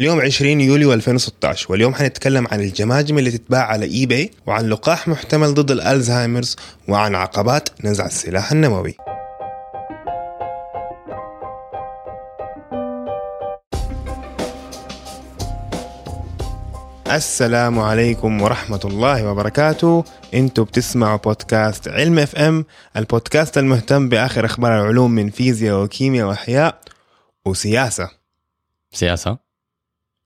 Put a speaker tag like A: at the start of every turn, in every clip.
A: اليوم 20 يوليو 2016 واليوم حنتكلم عن الجماجم اللي تتباع على eBay وعن لقاح محتمل ضد ال Alzheimer's وعن عقبات نزع السلاح النووي. السلام عليكم ورحمة الله وبركاته. أنتوا بتسمعوا بودكاست علم FM البودكاست المهتم بآخر أخبار العلوم من فيزياء وكيمياء وأحياء وسياسة.
B: سياسة.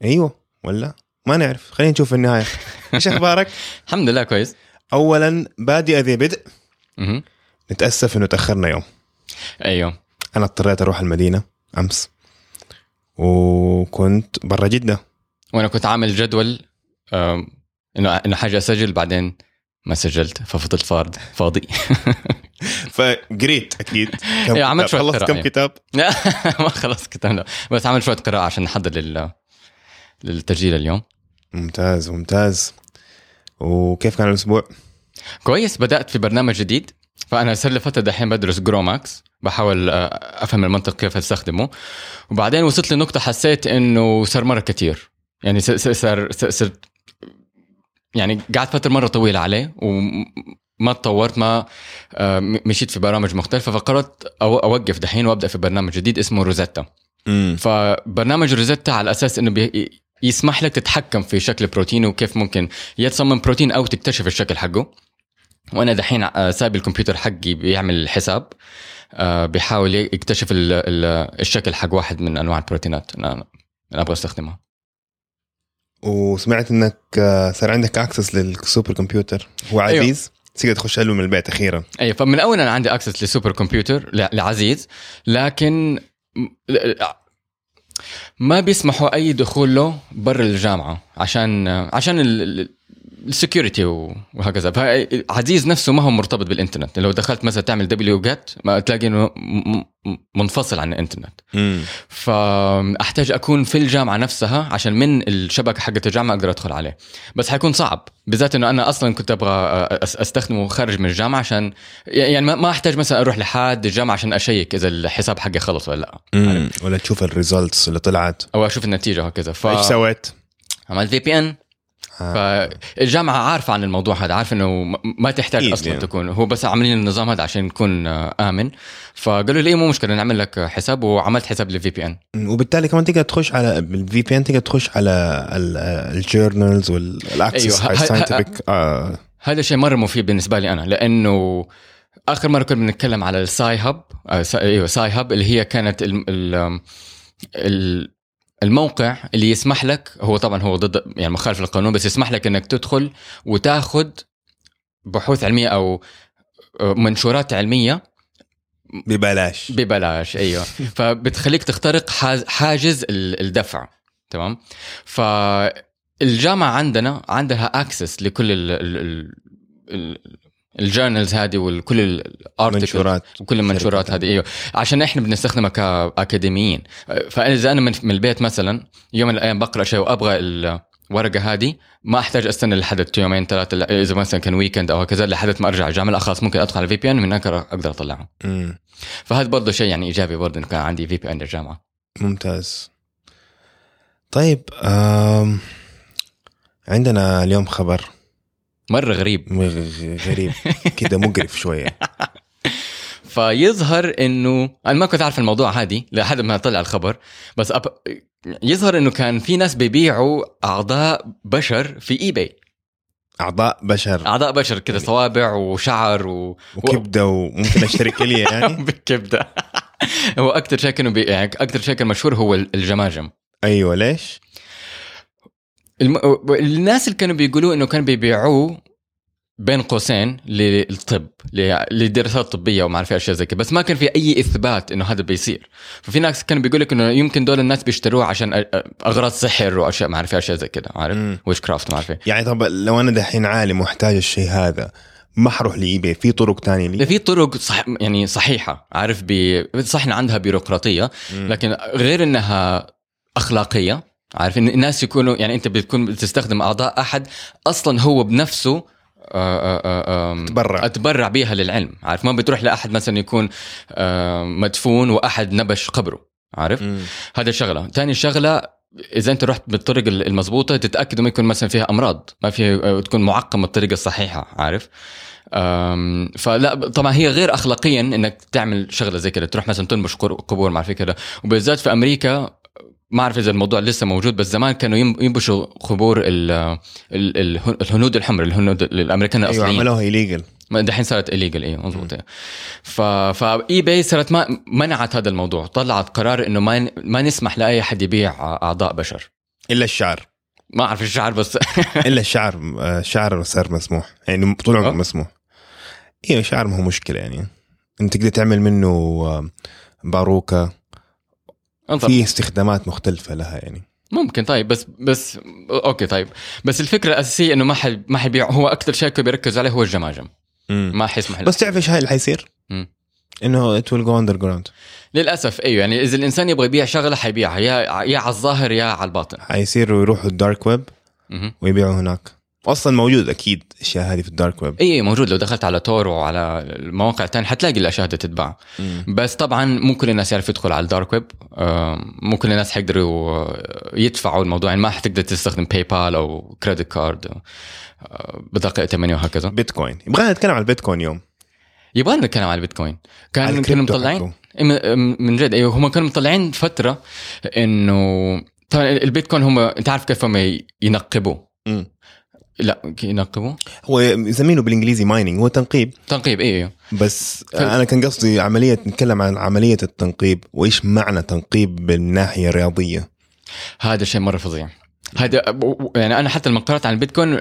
A: أيوه ولا؟ ما نعرف. خلينا نشوف في النهاية. إيش أخبارك؟
B: الحمد لله كويس.
A: اولا بادئ ذي بدء.
B: مهم.
A: نتأسف إنه تأخرنا يوم.
B: أيوه.
A: أنا اضطريت أروح المدينة أمس. وكنت برا جدة.
B: وأنا كنت عامل جدول إنه إنه حاجة أسجل بعدين ما سجلت ففضلت فارد فاضي.
A: فقريت أكيد. كم
B: إيه، عملت
A: كتاب؟ خلصت. كم كتاب؟
B: لا ما خلص كتبنا بس عمل شوية قراءة عشان نحضر لل للتسجيل اليوم.
A: ممتاز ممتاز. وكيف كان الأسبوع؟
B: كويس بدأت في برنامج جديد فأنا صار لي فترة دحين بدرس جروماكس بحاول آه، أفهم المنطق كيف أستخدمه. وبعدين وصلت لنقطة حسيت إنه صار مرة كتير. يعني صار صرت يعني قعدت فترة مرة طويلة عليه وما تطورت ما آه، مشيت في برامج مختلفة فقررت أوقف دحين وأبدأ في برنامج جديد اسمه روزيتا فبرنامج روزيتا على أساس إنه يسمح لك تتحكم في شكل بروتين وكيف ممكن يا تصمم بروتين أو تكتشف الشكل حقه. وأنا دحين آه، سايب الكمبيوتر حقي بيعمل حساب آه، بيحاول يكتشف ال ال الشكل حق واحد من أنواع البروتينات أنا أبغى أستخدمها.
A: وسمعت إنك آه، صار عندك access لل supercomputer. هو
B: أيوه.
A: عزيز تقدر تخش له من البيت أخيرا.
B: اي فمن اول أنا عندي access ل supercomputer لعزيز. لكن ما بيسمحوا أي دخول له برا الجامعة عشان عشان ال security وهكذا. فعزيز نفسه ما هو مرتبط بالإنترنت. لو دخلت مثلا تعمل دبليو جيت ما تلاقي إنه منفصل عن الإنترنت.
A: امم
B: فأحتاج أكون في الجامعة نفسها عشان من الشبكة حقت الجامعة أقدر أدخل عليه. بس حيكون صعب. بالذات إنه أنا أصلا كنت أبغى أستخدمه خارج من الجامعة عشان يعني ما- أحتاج مثلا أروح لحد الجامعة عشان أشيك إذا الحساب حقي خلص ولا
A: لأ. ولا تشوف ال results اللي طلعت.
B: أو أشوف النتيجة وهكذا. ف
A: إيش سويت؟
B: عملت
A: VPN.
B: فالجامعة عارفة عن الموضوع هذا عارفة إنه ما تحتاج أصلا
A: يعني.
B: تكون هو بس عاملين النظام هذا عشان يكون آه، آمن فقالوا لي مو مشكلة نعمل لك حساب وعملت حساب لل VPN
A: وبالتالي كمان تقدر تخش على بال VPN تقدر تخش على ال journals
B: وال access أيوه.
A: scientific
B: هذا شيء مره مفيد بالنسبة لي أنا لأنه آخر مرة كنا بنتكلم على ال Sci-Hub آه، أيوه Sci-Hub اللي هي كانت ال ال ال الموقع اللي يسمح لك هو طبعا هو ضد يعني مخالف للقانون بس يسمح لك إنك تدخل وتاخذ بحوث علمية أو آه، منشورات علمية.
A: ببلاش.
B: ببلاش أيوه. فبتخليك تخترق حاجز ال- الدفع تمام؟ فالجامعة عندنا عندها access لكل ال ال ال journals هذه وكل ال article
A: منشورات
B: وكل المنشورات. هذه أيوه. عشان إحنا بنستخدمها كأكاديميين. فإذا أنا من البيت مثلا يوم من الأيام بقرأ شيء وأبغى الورقة هذه ما أحتاج أستنى لحد يومين ثلاثة لا، إذا مثلا كان weekend أو هكذا لحد ما أرجع الجامعة لا خلاص ممكن أدخل على ال VPN من هناك أقدر
A: أطلعه.
B: فهذا برضه شيء يعني إيجابي برضه انه كان عندي VPN للجامعة.
A: ممتاز. طيب. عندنا اليوم خبر.
B: مرة غريب.
A: غريب. كده مقرف شوية.
B: فيظهر إنه أنا ما كنت عارف الموضوع هذه لحد ما طلع الخبر بس أب... يظهر إنه كان في ناس بيبيعوا أعضاء بشر في eBay
A: أعضاء بشر.
B: أعضاء بشر كذا صوابع وشعر و...
A: وكبدة وممكن اشتري كليه يعني؟
B: بالكبده هو أكثر شيء كانوا بي... يعني أكثر شيء كان مشهور هو الجماجم.
A: أيوه ليش؟
B: الم... الناس اللي كانوا بيقولوا إنه كانوا بيبيعوه بين قوسين للطب ل- لدراسات طبية وما أعرف أشياء زي كذا بس ما كان في أي إثبات إنه هذا بيصير ففي ناس كانوا بيقول لك إنه يمكن دول الناس بيشتروه عشان أغراض سحر وأشياء ما أعرف أشياء زي كذا عارف. ويش كرافت ما أعرف إيه.
A: يعني طب لو أنا دحين عالم محتاج الشيء هذا ما حروح لإي باي في طرق
B: ده
A: لي
B: في طرق صح يعني صحيحة عارف بي... صح عندها
A: بيروقراطية.
B: لكن غير إنها أخلاقية عارف ان الناس يكونوا يعني أنت بتكون بتستخدم أعضاء أحد أصلا هو بنفسه آه، آه، آه،
A: تبرع.
B: اتبرع بيها للعلم. عارف؟ ما بتروح لأحد مثلا يكون مدفون وأحد نبش قبره. عارف. هذا شغلة. ثاني شغلة إذا أنت رحت بالطرق المضبوطة تتأكد ما يكون مثلا فيها أمراض. ما في تكون معقمة بالطريقة الصحيحة. عارف؟ فلا طبعا هي غير اخلاقيا إنك تعمل شغلة زي كده. تروح مثلا تنبش قبور ما في كده. وبالذات في أمريكا ما أعرف إذا الموضوع لسه موجود بس زمان كانوا ينبشوا قبور ال- ال- ال- الهنود الحمر الهنود الأمريكان
A: أيوه
B: الأصليين.
A: عملوها ايليجل
B: دحين صارت illegal أيوه مضبوط. ف ف eBay صارت ما منعت هذا الموضوع طلعت قرار إنه ما ما نسمح لأي حد يبيع أعضاء بشر.
A: إلا الشعر.
B: ما أعرف الشعر بس
A: إلا الشعر آه، الشعر صار مسموح. يعني طول عمره
B: أه.
A: مسموح. أيوه الشعر ما هو مشكلة يعني. أنت تقدر تعمل منه آه، باروكة
B: أنظر.
A: في استخدامات مختلفة لها يعني.
B: ممكن طيب بس بس okay طيب. بس الفكرة الأساسية إنه ما حد ما حيبيع هو أكثر شيء بيركز عليه هو الجماجم. ما حيسمح
A: بس تعرف إيش هاي اللي حيصير؟
B: مم.
A: إنه it will go underground
B: للأسف إيوه يعني إذا الإنسان يبغى يبيع شغلة حيبيعها يا يا على الظاهر يا على الباطن.
A: حيصيروا يروحوا ال dark
B: web.
A: ويبيعوا هناك. أصلا موجود أكيد الاشياء هذه في ال dark
B: web. إي موجود. لو دخلت على Tor وعلى المواقع الثانية حتلاقي الأشياء هذه تتباع. بس طبعا مو كل الناس يعرف يدخل على ال dark web. آه، مو كل الناس حيقدروا آه، يدفعوا الموضوع. يعني ما حتقدر تستخدم PayPal أو credit card آه، بطاقه ائتمانيه وهكذا.
A: بيتكوين. يبغى نتكلم عن البيتكوين يوم
B: يبغى نتكلم عن البيتكوين.
A: على
B: كان كانوا مطلعين. إيه، من جد. أيوه هم كانوا مطلعين فترة إنه طبعا البيتكوين هم أنت عارف كيف هم ينقبوا. لا ينقبوا؟
A: هو يسمينه بالإنجليزي mining هو تنقيب.
B: تنقيب أيوه
A: بس
B: ف-
A: أنا كان قصدي عملية نتكلم عن عملية التنقيب وإيش معنى تنقيب بالناحية الرياضية؟
B: هذا شيء مرة فظيع. هذا يعني أنا حتى لما قرأت عن البيتكوين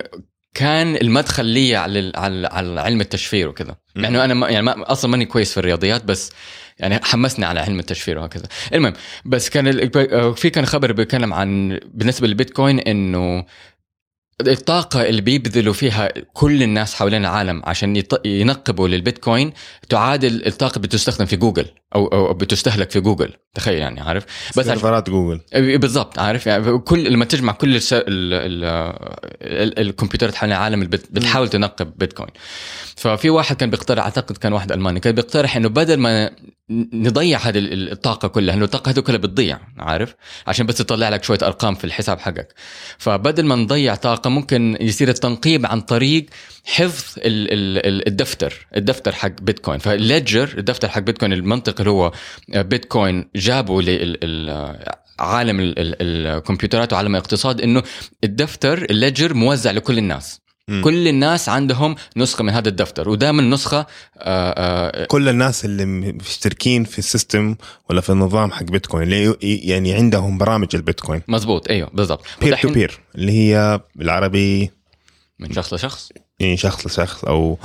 B: كان المدخل لي على على علم التشفير وكذا. مع انه أنا ما يعني ما أصلا ماني كويس في الرياضيات بس يعني حمسني على علم التشفير وهكذا. المهم بس كان في كان خبر بيتكلم عن بالنسبة للبيتكوين إنه الطاقة اللي بيبذلوا فيها كل الناس حوالين العالم عشان ينقبوا للبيتكوين تعادل الطاقة اللي بتستخدم في جوجل. أو, أو بتستهلك في جوجل. تخيل يعني عارف؟ بس
A: سيرفرات جوجل.
B: إيه، بالضبط عارف؟ يعني كل لما تجمع كل. الكمبيوترات حول العالم اللي بت... بتحاول تنقب بيتكوين. ففي واحد كان بيقترح أعتقد كان واحد ألماني كان بيقترح إنه بدل ما نضيع هذه ال- الطاقة كلها إنه الطاقة هذه كلها بتضيع عارف؟ عشان بس تطلع لك شوية أرقام في الحساب حقك. فبدل ما نضيع طاقة ممكن يصير التنقيب عن طريق حفظ ال... ال... ال- الدفتر الدفتر حق بيتكوين. فال ledger الدفتر حق بيتكوين المنطق اللي هو بيتكوين جابوا لل... ال... عالم ال- ال- الكمبيوترات وعالم الاقتصاد إنه الدفتر ال ledger موزع لكل الناس. كل الناس عندهم نسخة من هذا الدفتر ودائما نسخة آه، آه،
A: كل الناس اللي مشتركين في ال system ولا في النظام حق بيتكوين اللي يعني عندهم برامج البيتكوين.
B: مزبوط أيوه بالضبط.
A: peer
B: to
A: peer اللي هي بالعربي
B: من شخص لشخص.
A: يعني شخص لشخص أو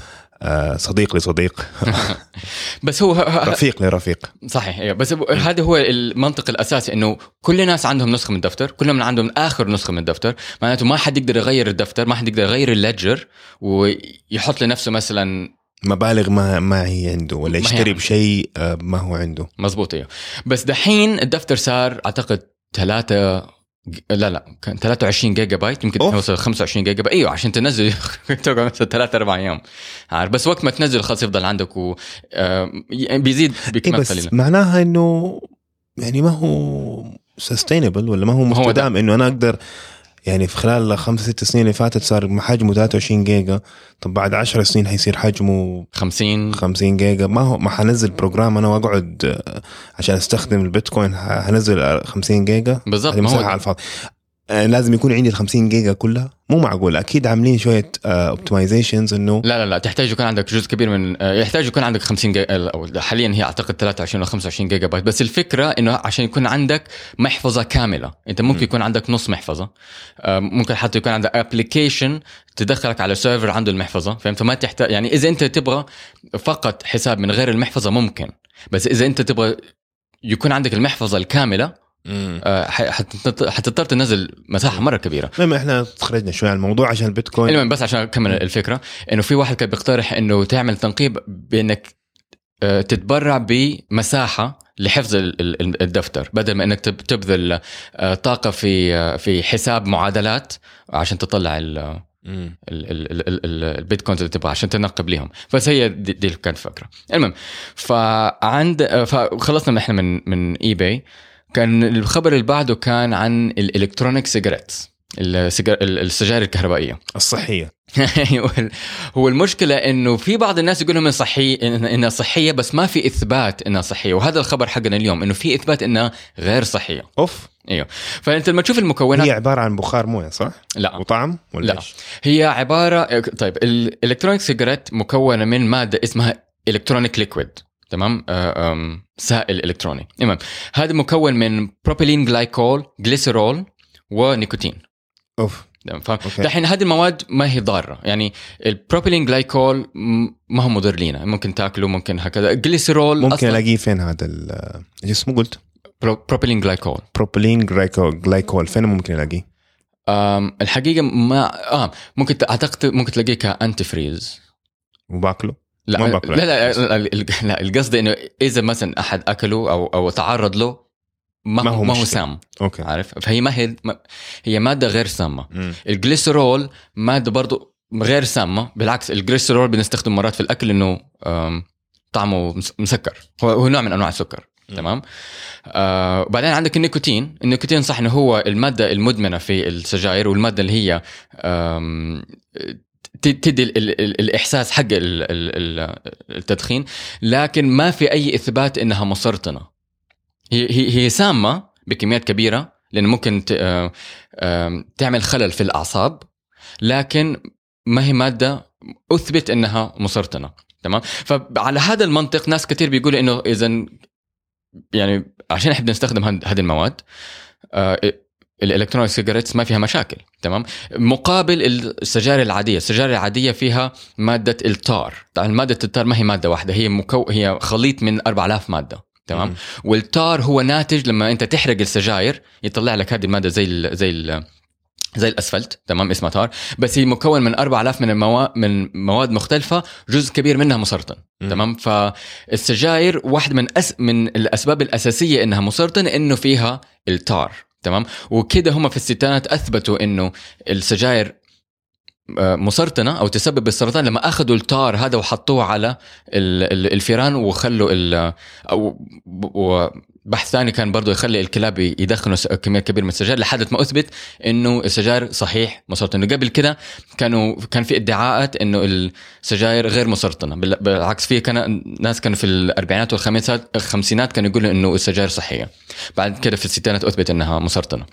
A: صديق لصديق.
B: بس هو
A: رفيق لرفيق.
B: صحيح أيوه بس هذا هو المنطق الأساسي إنه كل الناس عندهم نسخة من الدفتر كلهم عندهم آخر نسخة من الدفتر. معناته ما حد يقدر يغير الدفتر ما حد يقدر يغير ال ledger ويحط لنفسه مثلا
A: مبالغ ما ما هي عنده ولا يشتري. بشيء آه، ما هو عنده.
B: مزبوط أيوه بس دحين الدفتر صار أعتقد ثلاثة لا لا كان 23 جيجا بايت يمكن. يوصل 25 جيجا بايت إيوه عشان تنزل تقعد مثلا ثلاث أربع أيام عارف بس وقت ما تنزل خلاص يفضل عندك و آه، بيزيد
A: إيه
B: بكميات
A: بس
B: قليله
A: معناها إنه يعني ما هو sustainable ولا ما هو. مستدام إنه أنا أقدر يعني في خلال الخمس ست سنين اللي فاتت صار حجمه 23 جيجا. طب بعد 10 سنين حيصير حجمه
B: 50
A: 50 جيجا. ما هو ما حنزل program أنا وأقعد آه، عشان أستخدم البيتكوين حنزل آه، 50 جيجا.
B: بالضبط
A: هذه
B: ما هو
A: على الفاضي. آه، لازم يكون عندي ال 50 جيجا كلها. مو معقول أكيد عاملين شوية optimizations إنه
B: لا لا لا تحتاج يكون عندك جزء كبير من آه، يحتاج يكون عندك 50 جيجا أو حاليا هي أعتقد 23 أو 25 جيجا بايت بس الفكرة إنه عشان يكون عندك محفظة كاملة أنت ممكن
A: م.
B: يكون عندك نص محفظة آه، ممكن حتى يكون عندك application تدخلك على سيرفر عنده المحفظة فهمت فما تحتاج يعني إذا أنت تبغى فقط حساب من غير المحفظة ممكن بس إذا أنت تبغى يكون عندك المحفظة الكاملة آه، ح- حتضطر تنزل مساحة مرة كبيرة.
A: المهم إحنا تخرجنا شوي عن الموضوع عشان البيتكوين.
B: المهم بس عشان أكمل الفكرة إنه في واحد كان بيقترح إنه تعمل تنقيب بإنك آه، تتبرع بمساحة لحفظ ال- ال- الدفتر. بدل ما إنك تب- تبذل آه، طاقة في في حساب معادلات عشان تطلع ال-
A: مم.
B: ال- ال- ال- ال- ال- البيتكوينز اللي تبغى عشان تنقب ليهم. بس هي دي, دي كانت الفكرة. المهم فعند فخلصنا إحنا من من eBay كان الخبر اللي بعده كان عن ال electronic cigarettes السجار- السجائر
A: الكهربائية.
B: الصحية. هو المشكلة إنه في بعض الناس يقولوا من صحي إنها صحية بس ما في إثبات إنها صحية. وهذا الخبر حقنا اليوم إنه في إثبات إنها غير صحية.
A: أوف.
B: إيوه. فأنت لما تشوف المكونات
A: هي عبارة عن بخار موية صح؟
B: لا.
A: وطعم ولا
B: لا. هي عبارة طيب ال electronic cigarette مكونة من مادة اسمها electronic liquid تمام؟ آه، سائل إلكتروني. المهم هذا مكون من propylene glycol glycerol ونيكوتين.
A: أوف.
B: تمام. دحين هذه المواد ما هي ضارة. يعني ال propylene glycol ما هو مضر لينا. ممكن تاكله ممكن هكذا. الجليسيرول
A: ممكن ألاقيه فين هذا اسمه قلت؟
B: برو- propylene glycol
A: propylene glyco glycol فين ممكن
B: ألاقيه؟ الحقيقة ما آه ممكن أعتقد ممكن تلاقيه ك antifreeze
A: وباكله؟
B: لا
A: ما
B: لا
A: باكله.
B: لا, لا, لا, لا القصد إنه إذا مثلا أحد أكله أو أو تعرض له ما,
A: ما
B: هو ما هو. سام
A: okay
B: عارف فهي ما هي ما هي مادة غير سامة
A: مم.
B: الجليسرول مادة برضو غير سامة بالعكس الجليسرول بنستخدم مرات في الأكل إنه طعمه مس- مسكر هو هو نوع من أنواع السكر
A: مم.
B: تمام آه بعدين عندك النيكوتين النيكوتين صح إنه هو المادة المدمنة في السجاير والمادة اللي هي تدي ال ال ال الإحساس حق ال ال ال التدخين لكن ما في أي إثبات إنها مسرطنه هي هي سامة بكميات كبيرة لأنه ممكن آه، آم، تعمل خلل في الأعصاب لكن ما هي مادة أثبت إنها مسرطنه تمام؟ فعلى هذا المنطق ناس كثير بيقولوا إنه اذا يعني عشان إحنا بنستخدم هذه المواد آه، ال electronic cigarettes ما فيها مشاكل تمام؟ مقابل السجائر العادية السجائر العادية فيها مادة ال tar. طبعا مادة ال tar ما هي مادة واحدة هي مكو... هي خليط من 4000 مادة تمام.
A: وال
B: tar هو ناتج لما أنت تحرق السجاير يطلع لك هذه المادة زي ال زي ال زي الأسفلت تمام؟ اسمها tar. بس هي مكون من 4000 من المواد من مواد مختلفة جزء كبير منها مسرطن. تمام؟ فالسجاير واحد من أس من الأسباب الأساسية إنها مسرطن إنه فيها إلتار. تمام؟ وكده هم في الستينات أثبتوا إنه السجاير آه، مسرطنة أو تسبب بالسرطان لما أخذوا التار هذا وحطوه على ال- ال- الفيران وخلوا ال- أو ب- وبحث ثاني كان برضو يخلي الكلاب يدخنوا كمية كبيره من السجاير لحد ما أثبت إنه السجاير صحيح مسرطن قبل كده كانوا كان في ادعاءات إنه السجاير غير مسرطنة. بال- بالعكس في كان ناس كانوا في الأربعينات والخمسينات الخمسينات كانوا يقولوا إنه السجاير صحية. بعد كده في الستينات أثبت إنها مسرطنة.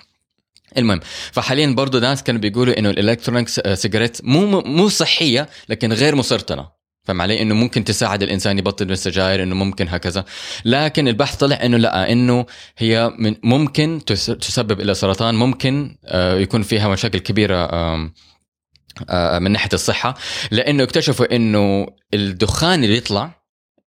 B: المهم فحاليا برضو ناس كانوا بيقولوا إنه الإلكترونيك سيجاريت مو مو صحية لكن غير مسرطنة. فهم علي؟ إنه ممكن تساعد الإنسان يبطل من السجاير إنه ممكن هكذا. لكن البحث طلع إنه لا إنه هي من ممكن تس- تسبب إلى سرطان ممكن آه، يكون فيها مشاكل كبيرة آم، آه، من ناحية الصحة لأنه اكتشفوا إنه الدخان اللي يطلع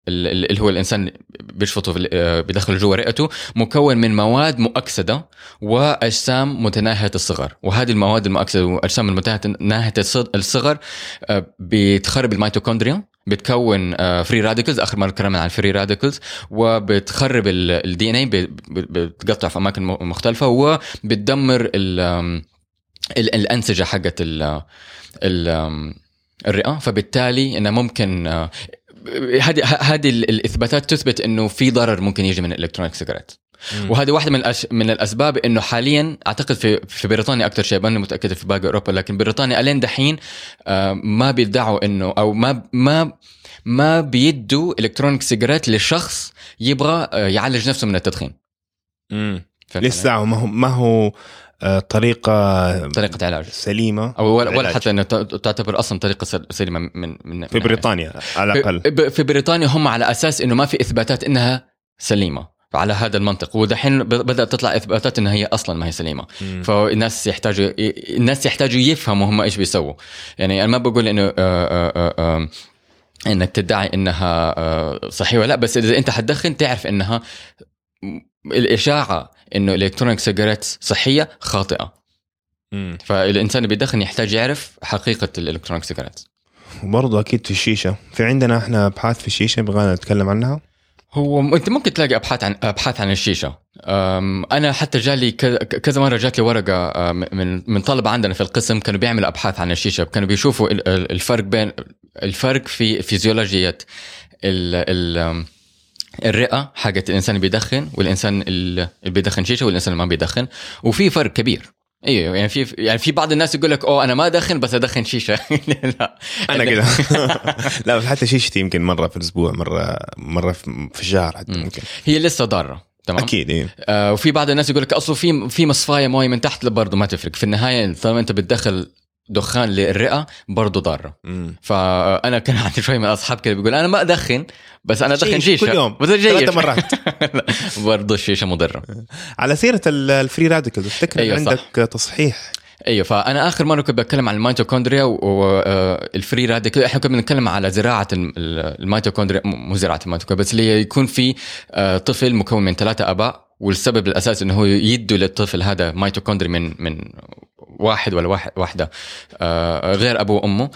B: اللي هو الإنسان بيشفطه آه، بيدخله جوا رئته مكون من مواد مؤكسدة وأجسام متناهية الصغر. وهذه المواد المؤكسدة وأجسام متناهيه الص- الصغر آه، بتخرب الميتوكوندريا بتكون free radicals آخر مرة تكلمنا عن ال free radicals وبتخرب ال DNA بتقطع في أماكن مختلفة وبتدمر الأنسجة حقت الرئة. فبالتالي انها ممكن آه، هذه هذه ال- الإثباتات تثبت إنه في ضرر ممكن يجي من ال electronic
A: cigarettes.
B: وهذه واحدة من الأش... من الأسباب إنه حاليا أعتقد في في بريطانيا أكثر شيء ماني متأكد في باقي أوروبا لكن بريطانيا ألين دحين آه، ما بيدعوا إنه أو ما ما ما بيدوا إلكترونيك سيجارات لشخص يبغى آه، يعالج نفسه من التدخين
A: مم.
B: فهمت علي؟
A: لسه ما هو ما هو طريقة
B: طريقة علاج.
A: سليمة.
B: أو ولا, ولا
A: علاج.
B: حتى إنه تعتبر أصلا طريقة سل- سليمة من من
A: في بريطانيا على الأقل.
B: في, بريطانيا هم على أساس إنه ما في إثباتات إنها سليمة على هذا المنطق. ودحين بدأت تطلع إثباتات إنها هي أصلا ما هي سليمة.
A: مم.
B: فالناس يحتاجوا الناس يحتاجوا يفهموا هم إيش بيسووا. يعني أنا ما بقول إنه آه، آه، آه، آه، إنك تدعي إنها آه، صحيحة ولا لأ بس إذا أنت حتدخن تعرف إنها الإشاعة إنه الالكترونيك سيجارات صحية خاطئة.
A: مم.
B: فالإنسان اللي بيدخن يحتاج يعرف حقيقة الالكترونيك سيجارات
A: وبرضه أكيد في الشيشة. في عندنا إحنا أبحاث في الشيشة بغانا نتكلم عنها؟
B: هو أنت ممكن تلاقي أبحاث عن أبحاث عن الشيشة. أنا حتى جالي كذا مرة جات لي ورقة من من طلبة عندنا في القسم كانوا بيعملوا أبحاث عن الشيشة. كانوا بيشوفوا ال- ال- الفرق بين الفرق في فيزيولوجية ال ال الرئة حقت الإنسان اللي بيدخن والإنسان اللي بيدخن شيشة والإنسان اللي ما بيدخن. وفي فرق كبير. أيوه يعني في يعني في بعض الناس يقول لك أوه أنا ما أدخن بس أدخن شيشة. لا.
A: أنا كده. لا بس حتى شيشتي يمكن مرة في الأسبوع مره مرة في الشهر حتى
B: مم.
A: ممكن
B: هي لسه ضارة. تمام؟
A: أكيد إيه.
B: آه وفي بعض الناس يقول لك اصله في في مصفاية مويه من تحت برضه ما تفرق. في النهاية طالما أنت بتدخل دخان للرئة برضه ضارة
A: مم.
B: فأنا كان عندي شوي من الاصحاب كده بيقول أنا ما أدخن بس أنا أدخن
A: شيش
B: شيشة
A: كل يوم.
B: بس
A: ثلاث مرات.
B: برضه الشيشه مضرة
A: على سيرة ال- ال free radical افتكر
B: أيوة
A: أيوة
B: صح.
A: عندك تصحيح
B: أيوه فأنا آخر مرة كنت بتكلم عن الميتوكوندريا وال free radical إحنا كنا بنتكلم على زراعة الم- ال- الميتوكوندريا مو زراعة الميتوكوندريا بس اللي يكون في آه، طفل مكون من ثلاثة آباء والسبب الاساسي إنه هو يدوا للطفل هذا ميتوكوندريا من من واحد ولا واحد واحدة آه، غير ابوه وأمه.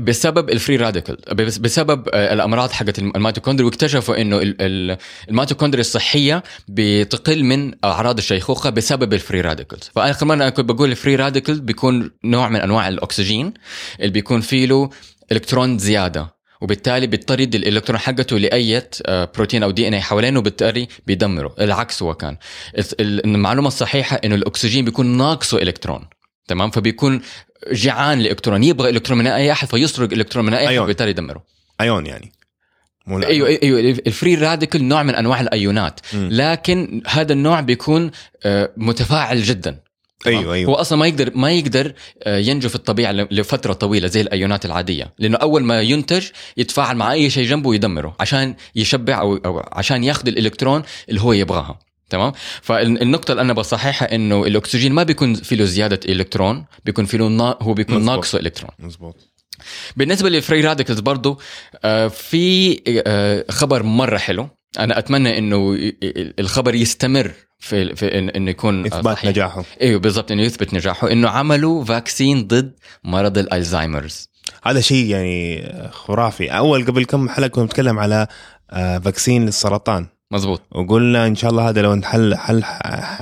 B: بسبب ال free radical بس- بسبب آه، الأمراض حقت الميتوكوندريا واكتشفوا ال- الميتوكوندريا الصحية بتقل من أعراض الشيخوخة بسبب ال free radicals فآخر مرة أنا كنت بقول ال free radical بيكون نوع من أنواع الأكسجين اللي بيكون فيه له إلكترون زيادة. وبالتالي بيطرد الإلكترون حقته لاي بروتين أو DNA حوالينه وبالتالي بيدمره العكس هو كان ال- ال- المعلومة الصحيحة إنه الأكسجين بيكون ناقصه إلكترون تمام فبيكون جيعان لإلكترون يبغى إلكترون من أي أحد فيسرق إلكترون من أي
A: أحد.
B: وبالتالي يدمره
A: أيون يعني. أيوه
B: أيوه ال free radical نوع من أنواع الأيونات
A: مم.
B: لكن هذا النوع بيكون آه، متفاعل جدا؟
A: أيوه أيوه.
B: هو أصلا ما يقدر ما يقدر آه، ينجو في الطبيعة لفترة طويلة زي الأيونات العادية لأنه أول ما ينتج يتفاعل مع أي شيء جنبه ويدمره عشان يشبع أو, أو عشان ياخذ الإلكترون اللي هو يبغاها تمام؟ فالنقطة اللي أنا بصححها إنه الأكسجين ما بيكون فيه له زيادة إلكترون بيكون فيه له نا... هو بيكون. ناقصه إلكترون.
A: مزبوط
B: بالنسبة لل free radicals برضو آه، في آه، خبر مرة حلو. أنا أتمنى إنه ي- ي- الخبر يستمر في, في إن- انه يكون آه،
A: إثبات
B: صحيح.
A: نجاحه.
B: إيوه بالضبط إنه يثبت نجاحه إنه عملوا vaccine ضد مرض ال Alzheimer's.
A: هذا شيء يعني خرافي. أول قبل كم حلقة كنا بنتكلم على آه، vaccine للسرطان
B: مزبوط
A: وقلنا إن شاء الله هذا لو انحل حل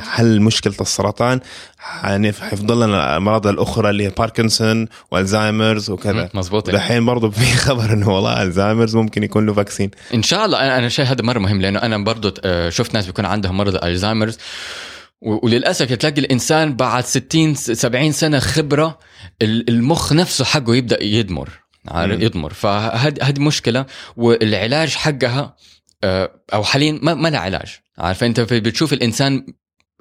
A: حل مشكلة السرطان حيفضل لنا الأمراض الأخرى اللي هي باركنسون و Alzheimer's وكذا.
B: مزبوط
A: ودحين برضه في خبر إنه والله ال Alzheimer's ممكن يكون له vaccine
B: إن شاء الله أنا أنا شايف هذا مرة مهم لأنه أنا برضو آه، شفت ناس بيكون عندهم مرض ال Alzheimer's وللأسف تلاقي الإنسان بعد 60 70 سنة خبرة ال- المخ نفسه حقه يبدأ يدمر. يضمر فهذه هذه مشكلة والعلاج حقها أو حاليا ما, ما لها علاج. عارف أنت بتشوف الإنسان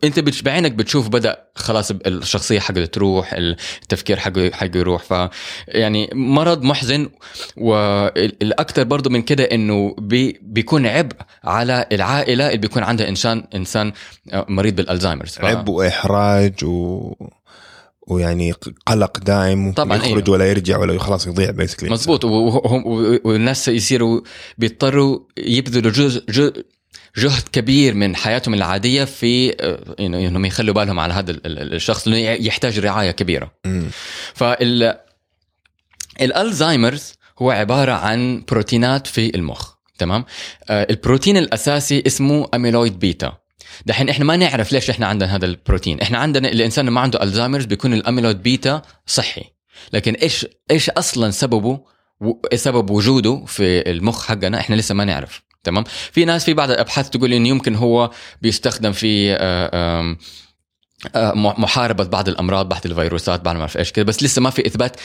B: أنت بعينك بتشوف بدأ خلاص الشخصية حقته تروح التفكير حقه حقه يروح. ف يعني مرض محزن والاكثر برضو من كده إنه بي بيكون عبء على العائلة اللي بيكون عندها انسان إنسان مريض بالألزهايمرز. ف...
A: عب وإحراج و ويعني قلق دائم
B: طبعاً،
A: يخرج
B: أيوه.
A: ولا يرجع ولا خلاص يضيع بيسكلي
B: مزبوط. و- وهم- و- والناس يصيروا بيضطروا يبذلوا جزء جزء جهد كبير من حياتهم العادية في آه، إنهم يخلوا بالهم على هذا ال- ال- الشخص لأنه يحتاج رعاية كبيرة. فال الألزهايمرز هو عبارة عن بروتينات في المخ تمام؟ آه البروتين الأساسي اسمه amyloid beta دحين إحنا ما نعرف ليش إحنا عندنا هذا البروتين. إحنا عندنا الإنسان ما عنده Alzheimer's بيكون ال amyloid beta صحي. لكن إيش إيش أصلا سببه؟ سبب وجوده في المخ حقنا؟ إحنا لسه ما نعرف. تمام؟ في ناس في بعض الأبحاث تقول إنه يمكن هو بيستخدم في آه، آه، محاربة بعض الأمراض بعض الفيروسات بعض ما أعرف إيش كذا بس لسه ما في إثبات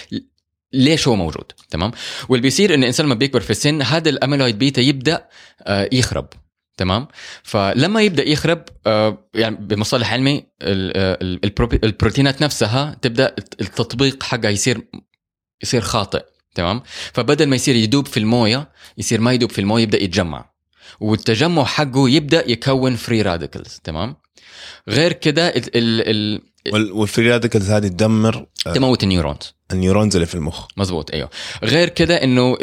B: ليش هو موجود. تمام؟ واللي بيصير إن الإنسان لما بيكبر في السن هذا ال amyloid beta يبدأ آه، يخرب. تمام؟ فلما يبدأ يخرب آه، يعني بمصطلح علمي ال- ال- البرو- البروتينات نفسها تبدأ التطبيق حقها يصير يصير خاطئ تمام؟ فبدل ما يصير يدوب في الموية يصير ما يدوب في الموية يبدأ يتجمع. والتجمع حقه يبدأ يكون free radicals تمام؟ غير كده ال ال
A: وال- وال free radicals هذه تدمر
B: ال تموت ال
A: neurons. ال neurons اللي في المخ.
B: مزبوط أيوه. غير كده إنه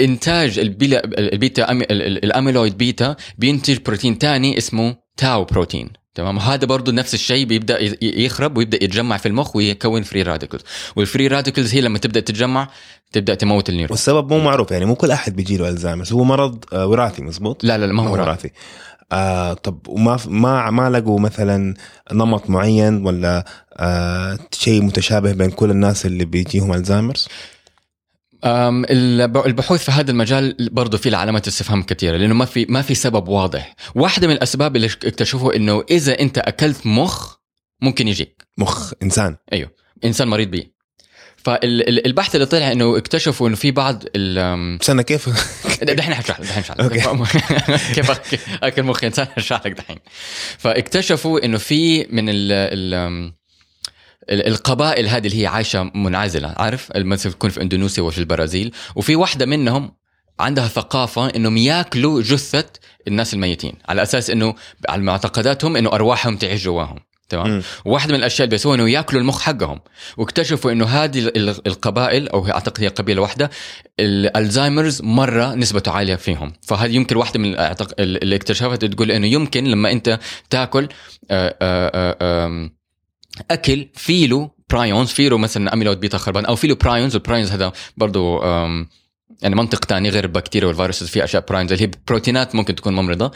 B: الانتاج البيلا ال beta ال amyloid beta بينتج بروتين تاني اسمه tau protein. تمام؟ هذا برضه نفس الشيء بيبدأ يخرب ويبدأ يتجمع في المخ ويكون free radicals وال free radicals هي لما تبدأ تتجمع تبدأ تموت ال neuron.
A: والسبب مو معروف يعني مو كل أحد بيجي له Alzheimer's هو مرض آه، وراثي مزبوط
B: لا لا لا ما هو وراثي.
A: وراثي. آه طب وما ما ما لقوا مثلا نمط معين ولا آه شيء متشابه بين كل الناس اللي بيجيهم الزهايمرز
B: البحوث في هذا المجال برضه في علامات استفهام كثيرة لأنه ما في ما في سبب واضح. واحدة من الأسباب اللي اكتشفوا إنه إذا أنت أكلت مخ ممكن يجيك.
A: مخ إنسان.
B: أيوه. إنسان مريض به فالبحث اللي طلع إنه اكتشفوا إنه في بعض ال
A: استنى كيف؟
B: دحين حشرح لك دحين حشرح. لك. كيف اكل مخ إنسان؟ حشرح لك دحين. فاكتشفوا إنه في من ال- القبائل هذه اللي هي عايشة منعزلة عارف؟ مثلا تكون في إندونيسيا وفي البرازيل. وفي واحدة منهم عندها ثقافة إنهم ياكلوا جثة الناس الميتين على أساس إنه على معتقداتهم إنه أرواحهم تعيش جواهم تمام. واحدة من الأشياء اللي بيسووها إنه ياكلوا المخ حقهم. واكتشفوا إنه هذه ال- ال- القبائل أو هي أعتقد هي قبيلة واحدة ال Alzheimer's مرة نسبته عالية فيهم. فهذه يمكن واحدة من اللي اكتشفت تقول إنه يمكن لما أنت تاكل آه، آه، آه، آم، أكل فيه له prions فيه له مثلا amyloid beta خربان أو فيه له prions ال prions هذا برضو آم، يعني منطق تاني غير البكتيريا والفيروس في أشياء prions اللي هي بروتينات ممكن تكون ممرضة.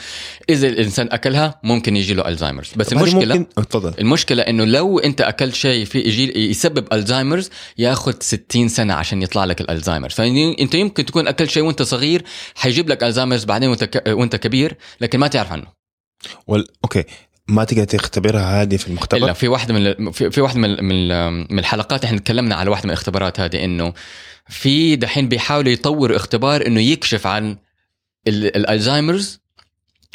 B: إذا الإنسان أكلها ممكن يجي له Alzheimer's بس المشكلة
A: ممكن تفضل.
B: المشكلة إنه لو أنت أكلت شيء في يجي يسبب Alzheimer's ياخذ 60 سنة عشان يطلع لك ال Alzheimer's فانت يمكن تكون أكلت شيء وأنت صغير حيجيب لك Alzheimer's بعدين وأنت ك... وأنت كبير لكن ما تعرف عنه.
A: وال... أوكي. ما تقدر تختبرها هذه في المختبر؟
B: إلا في واحدة من في, واحدة من من ال- من الحلقات إحنا تكلمنا على واحدة من الاختبارات هذه إنه في دحين بيحاولوا يطوروا اختبار إنه يكشف عن ال- ال Alzheimer's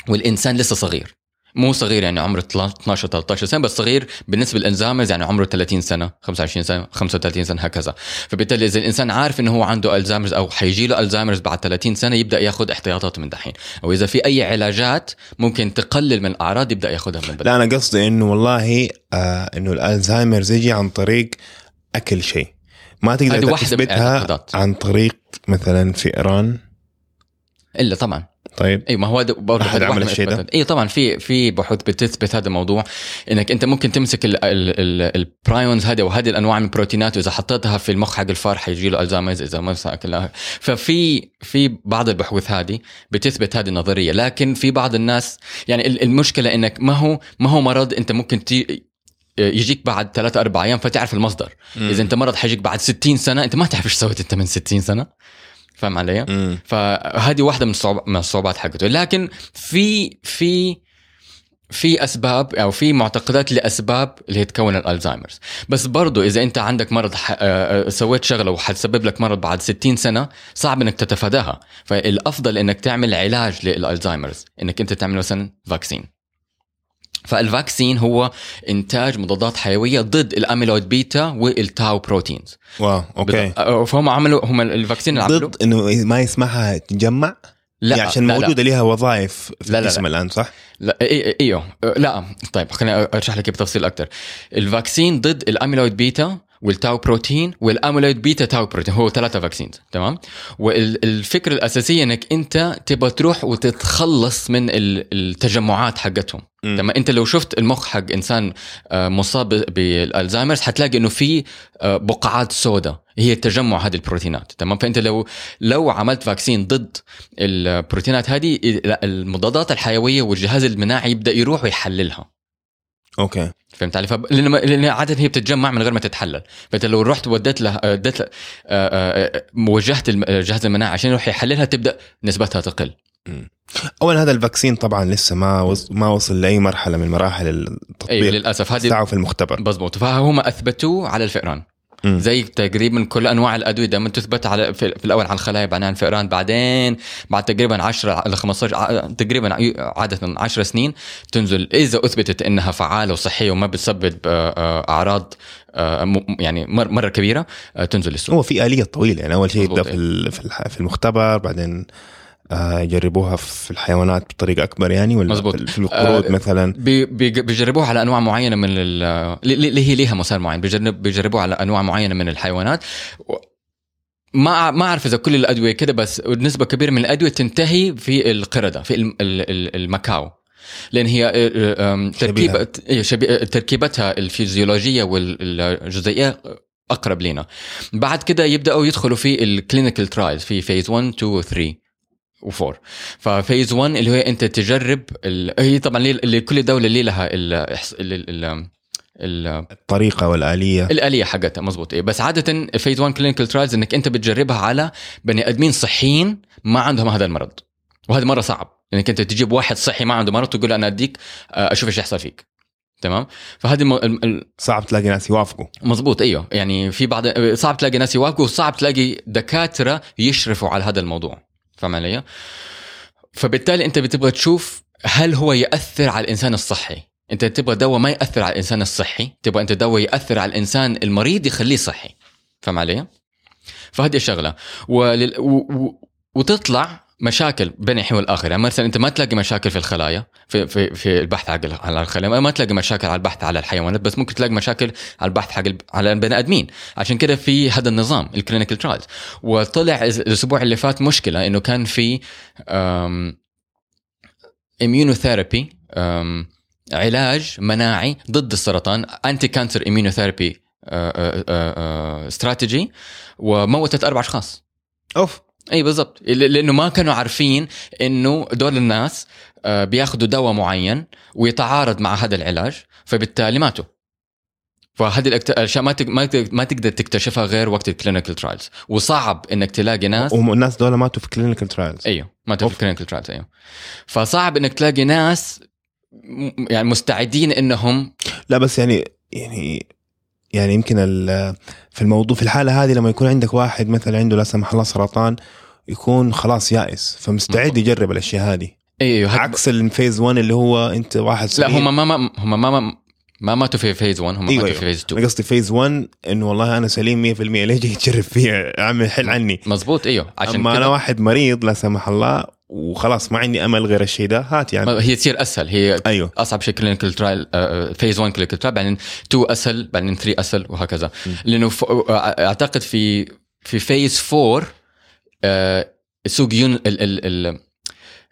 B: والإنسان لسه صغير. مو صغير يعني عمره 12 13 سنة بس صغير بالنسبة لل Alzheimer's يعني عمره 30 سنة 25 سنة 35 سنة هكذا. فبالتالي إذا الإنسان عارف إنه هو عنده الزهايمرز أو حيجي له الزهايمرز بعد 30 سنة يبدأ ياخذ احتياطاته من دحين. أو إذا في أي علاجات ممكن تقلل من الأعراض يبدأ ياخذها من بدري.
A: لا أنا قصدي إنه والله آه إنه الألزهايمرز يجي عن طريق أكل شيء. ما تقدر تثبتها. عن طريق مثلا فئران
B: إلا طبعا.
A: طيب.
B: اي ما هو برضه هذا
A: عمل الشيء ده؟
B: اي طبعا في في بحوث بتثبت هذا الموضوع إنك أنت ممكن تمسك ال- ال- ال- ال prions هذه وهذه الأنواع من البروتينات وإذا حطيتها في المخ حق الفار حيجي له Alzheimer's إذا ما اكلها ففي في بعض البحوث هذه بتثبت هذه النظرية. لكن في بعض الناس يعني ال- المشكلة إنك ما هو ما هو مرض أنت ممكن تي يجيك بعد ثلاثة أربع أيام فتعرف المصدر.
A: مم.
B: إذا أنت مرض حيجيك بعد 60 سنة أنت ما تعرف إيش سويت أنت من 60 سنة. فاهم علي؟
A: مم.
B: فهذه واحدة من الصعوبات من الصعوبات حقته. لكن في في في أسباب أو في معتقدات لأسباب اللي تكون ال Alzheimer's بس برضو إذا أنت عندك مرض ح... آه، آه، سويت شغلة وحتسبب لك مرض بعد 60 سنة صعب إنك تتفاداها. فالأفضل إنك تعمل علاج لل Alzheimer's إنك أنت تعمل مثلا vaccine فال vaccine هو إنتاج مضادات حيوية ضد ال amyloid beta وال
A: tau proteins
B: واو أوكي فهم عملوا هم ال vaccine اللي عملوا
A: ضد إنه ما يسمعها تتجمع
B: لا
A: يعني عشان. موجوده لها وظائف في
B: لا،
A: الجسم
B: لا.
A: الآن صح؟
B: لا إيوه لا طيب خليني اشرح لك بتفصيل أكثر ال vaccine ضد ال amyloid beta وال tau protein وال amyloid beta tau protein هو ثلاثة vaccines تمام؟ والفكرة الأساسية إنك أنت تبغى تروح وتتخلص من ال- التجمعات حقتهم. لما أنت لو شفت المخ حق إنسان آه، مصاب بال Alzheimer's حتلاقي إنه في آه، بقعات سوداء. هي تجمع هذه البروتينات. تمام؟ فأنت لو لو عملت vaccine ضد البروتينات هذه المضادات الحيوية والجهاز المناعي يبدأ يروح ويحللها.
A: أوكي.
B: فهمت علي؟ فب... لأن لأن عادة هي بتتجمع من غير ما تتحلل، فإنت لو رحت وديت له اديت له آه، آه، وجهت الم- الجهاز المناعي عشان يروح يحللها تبدأ نسبتها تقل.
A: اولا هذا ال vaccine طبعا لسه ما وص... ما وصل لأي مرحلة من مراحل
B: اي
A: التطبيق.
B: للأسف. هذه
A: في المختبر.
B: مضبوط. فهم أثبتوه على الفئران. زي تقريبا كل أنواع الأدوية. دائما تثبت على في, الأول على الخلايا بعدين على الفئران بعدين بعد تقريبا 10 ل 15 ع- تقريبا عادة 10 سنين تنزل. إذا أثبتت إنها فعالة وصحية وما بتسبب آه، آه، أعراض آه، يعني مر- مرة كبيرة تنزل للسوق
A: هو في آلية طويلة. يعني أول شيء
B: مظبوط،
A: يبدأ في المختبر بعدين يجربوها في الحيوانات بطريقة أكبر يعني ولا
B: مظبوط.
A: في- في القرود
B: آه،
A: مثلا؟
B: بي- بيج- بيجربوها على أنواع معينة من ال- اللي هي ليها مسار معين؟ بيجرب بيجربوها على أنواع معينة من الحيوانات. ما ما أعرف إذا كل الأدوية كده بس نسبة كبيرة من الأدوية تنتهي في القردة في الم- ال- ال- ال macaque. لأن هي آه، آه، تركيبة إيه، تركيبتها الفيزيولوجية والجزيئيه أقرب لنا بعد كده يبدأوا يدخلوا في ال clinical trials في phase 1 2 و 3 و4 ف phase 1 اللي هي أنت تجرب ال... هي طبعا اللي كل دولة اللي لها ال... ال... ال... ال-
A: الطريقة والآلية.
B: الآلية حقتها مزبوط إيه. بس عادة phase 1 clinical trials إنك أنت بتجربها على بني آدمين صحيين ما عندهم هذا المرض. وهذا مرة صعب. إنك أنت تجيب واحد صحي ما عنده مرض تقول أنا أديك آه، أشوف إيش يحصل فيك. تمام؟ فهذه. الم- ال-
A: صعب تلاقي ناس يوافقوا.
B: مزبوط إيوه. يعني في بعض صعب تلاقي ناس يوافقوا وصعب تلاقي دكاترة يشرفوا على هذا الموضوع. فاهم علي؟ فبالتالي انت بتبغى تشوف هل هو يأثر على الإنسان الصحي انت تبغى دواء ما يأثر على الإنسان الصحي تبغى انت دواء يأثر على الإنسان المريض يخليه صحي فاهم علي؟ فهذه الشغلة ولل... و... و... وتطلع مشاكل بين الحين والاخر يعني مثلا أنت ما تلاقي مشاكل في الخلايا في في في البحث على الخلايا. ما تلاقي مشاكل على البحث على الحيوانات بس ممكن تلاقي مشاكل على البحث حق على البني آدمين. عشان كده في هذا النظام ال clinical trials وطلع الأسبوع اللي فات مشكلة إنه كان في immunotherapy علاج مناعي ضد السرطان anti cancer immunotherapy استراتيجي وموتت أربع أشخاص.
A: أوف.
B: اي بالضبط. لأنه ما كانوا عارفين إنه دول الناس آه، بياخذوا دواء معين ويتعارض مع هذا العلاج فبالتالي ماتوا. فهذه الأكت- الأشياء ما ما تق- ما تقدر تكتشفها غير وقت ال clinical trials وصعب إنك تلاقي ناس
A: والناس دول ماتوا في clinical trials
B: أيوه ما تفهم
A: أوف.
B: clinical trials أيوه. فصعب إنك تلاقي ناس يعني مستعدين إنهم
A: لا بس يعني يعني يعني يمكن في الموضوع في الحالة هذه لما يكون عندك واحد مثلا عنده لا سمح الله سرطان يكون خلاص يائس. فمستعد. يجرب الأشياء هذه.
B: أيوه
A: عكس ال phase 1 اللي هو أنت واحد
B: لا. هم ما ما هم ما ما ما ماتوا في phase 1 هم
A: أيوة،
B: ماتوا في. phase 2
A: أنا قصدي phase 1 إنه والله أنا سليم 100% ليه جاي تجرب فيه أعمل حل عني.
B: مظبوط إيوه عشان
A: أما
B: أنا
A: واحد مريض لا سمح الله وخلاص ما عندي أمل غير الشيء ده هات يعني.
B: هي تصير أسهل. هي
A: أيوه.
B: أصعب شيء clinical trial phase 1 clinical trial بعدين 2 أسهل بعدين 3 أسهل وهكذا.
A: م.
B: لأنه ف... آه، أعتقد في في phase 4 آه، السوق ين... ال... ال... ال...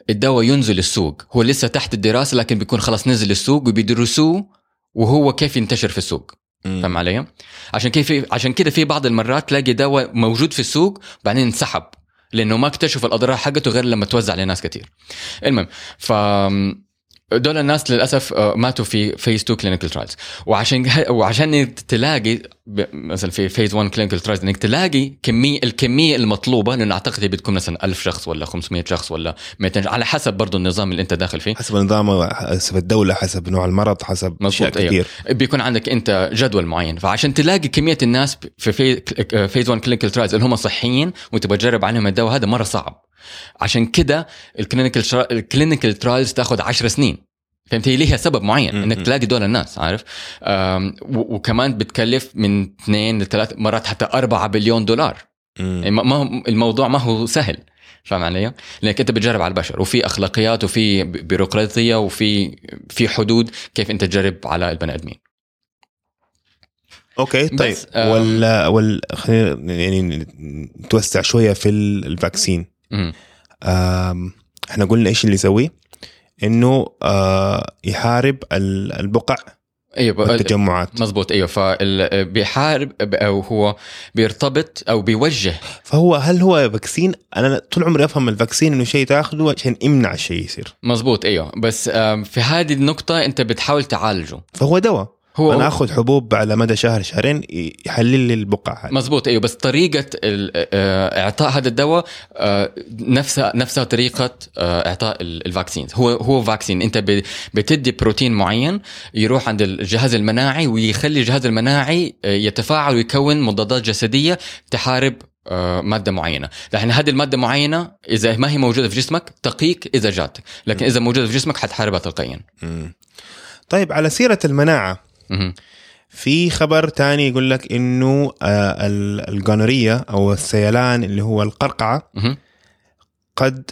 B: الدواء ينزل السوق هو لسه تحت الدراسة لكن بيكون خلاص نزل السوق وبيدرسوه وهو كيف ينتشر في السوق. فاهم علي؟ عشان كيف عشان كده في بعض المرات تلاقي دواء موجود في السوق بعدين انسحب لأنه ما اكتشفوا الأضرار حقته غير لما توزع لناس كثير. المهم ف دول الناس للأسف آه، ماتوا في phase 2 clinical trials وعشان وعشان تلاقي مثلا في phase 1 clinical trials إنك تلاقي كميه الكمية المطلوبة لأنه أعتقد هي بتكون مثلا 1000 شخص ولا 500 شخص ولا 200 شخص، على حسب برضه النظام اللي أنت داخل فيه.
A: حسب النظام حسب الدولة حسب نوع المرض حسب
B: أشياء أيوه.
A: كثير.
B: بيكون عندك أنت جدول معين. فعشان تلاقي كمية الناس في في phase 1 clinical trials اللي هم صحيين وتبغى تجرب عليهم الدواء هذا مرة صعب. عشان كده ال clinical ال clinical trials تاخذ 10 سنين. فهمت هي ليها سبب معين
A: إنك.
B: تلاقي دول الناس عارف؟ وكمان بتكلف من اثنين لثلاث مرات حتى 4 بليون دولار. يعني. ما هو الموضوع ما هو سهل فاهم علي؟ لانك أنت بتجرب على البشر وفي أخلاقيات وفي بيروقراطية وفي في حدود كيف أنت تجرب على البني آدمين.
A: okay طيب.
B: آم،
A: وال وال خلينا يعني نتوسع شوية في ال-
B: ال
A: vaccine. إحنا قلنا إيش اللي يسويه؟ إنه آه يحارب ال- البقع
B: أيوه
A: والتجمعات.
B: مزبوط أيوه. فال بيحارب أو هو بيرتبط أو بيوجه.
A: فهو هل هو vaccine أنا طول عمري أفهم ال vaccine إنه شيء تاخذه عشان يمنع الشيء يصير.
B: مزبوط أيوه. بس في هذه النقطة أنت بتحاول تعالجه.
A: فهو دواء.
B: هو
A: أنا آخذ حبوب على مدى شهر شهرين يحلل لي البقع هذه.
B: مزبوط أيوه بس طريقة آه، إعطاء هذا الدواء آه، نفسها نفسها طريقة آه، إعطاء ال- ال vaccine هو هو vaccine. أنت بتدي بروتين معين يروح عند الجهاز المناعي ويخلي الجهاز المناعي يتفاعل ويكون مضادات جسدية تحارب مادة معينة، لكن هذه المادة معينة إذا ما هي موجودة في جسمك تقيك إذا جاتك، لكن إذا موجودة في جسمك حتحاربها تلقائيا.
A: طيب على سيرة
B: المناعة.
A: في خبر تاني يقول لك إنه آه ال- ال gonorrhea أو السيلان اللي هو
B: القرقعة.
A: قد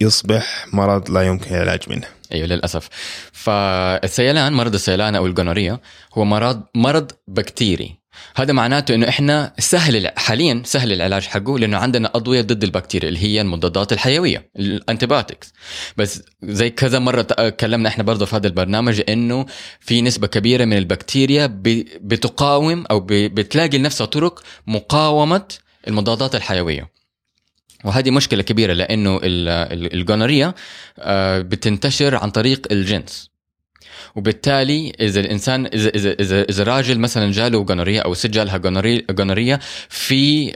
A: يصبح مرض لا يمكن العلاج منه.
B: أيوه للأسف. فالسيلان مرض السيلان أو ال gonorrhea هو مرض مرض بكتيري. هذا معناته إنه إحنا سهل حاليا سهل العلاج حقه لأنه عندنا ادويه ضد البكتيريا اللي هي المضادات الحيوية ال antibiotics بس زي كذا مرة تكلمنا إحنا برضه في هذا البرنامج إنه في نسبة كبيرة من البكتيريا بتقاوم أو بتلاقي لنفسها طرق مقاومة المضادات الحيوية. وهذه مشكلة كبيرة لأنه ال- ال- الجونوريا آه، بتنتشر عن طريق الجنس وبالتالي إذا الإنسان إذا إذا إذا, إذا راجل مثلا جاله جونوريا أو ست جالها جونوريا في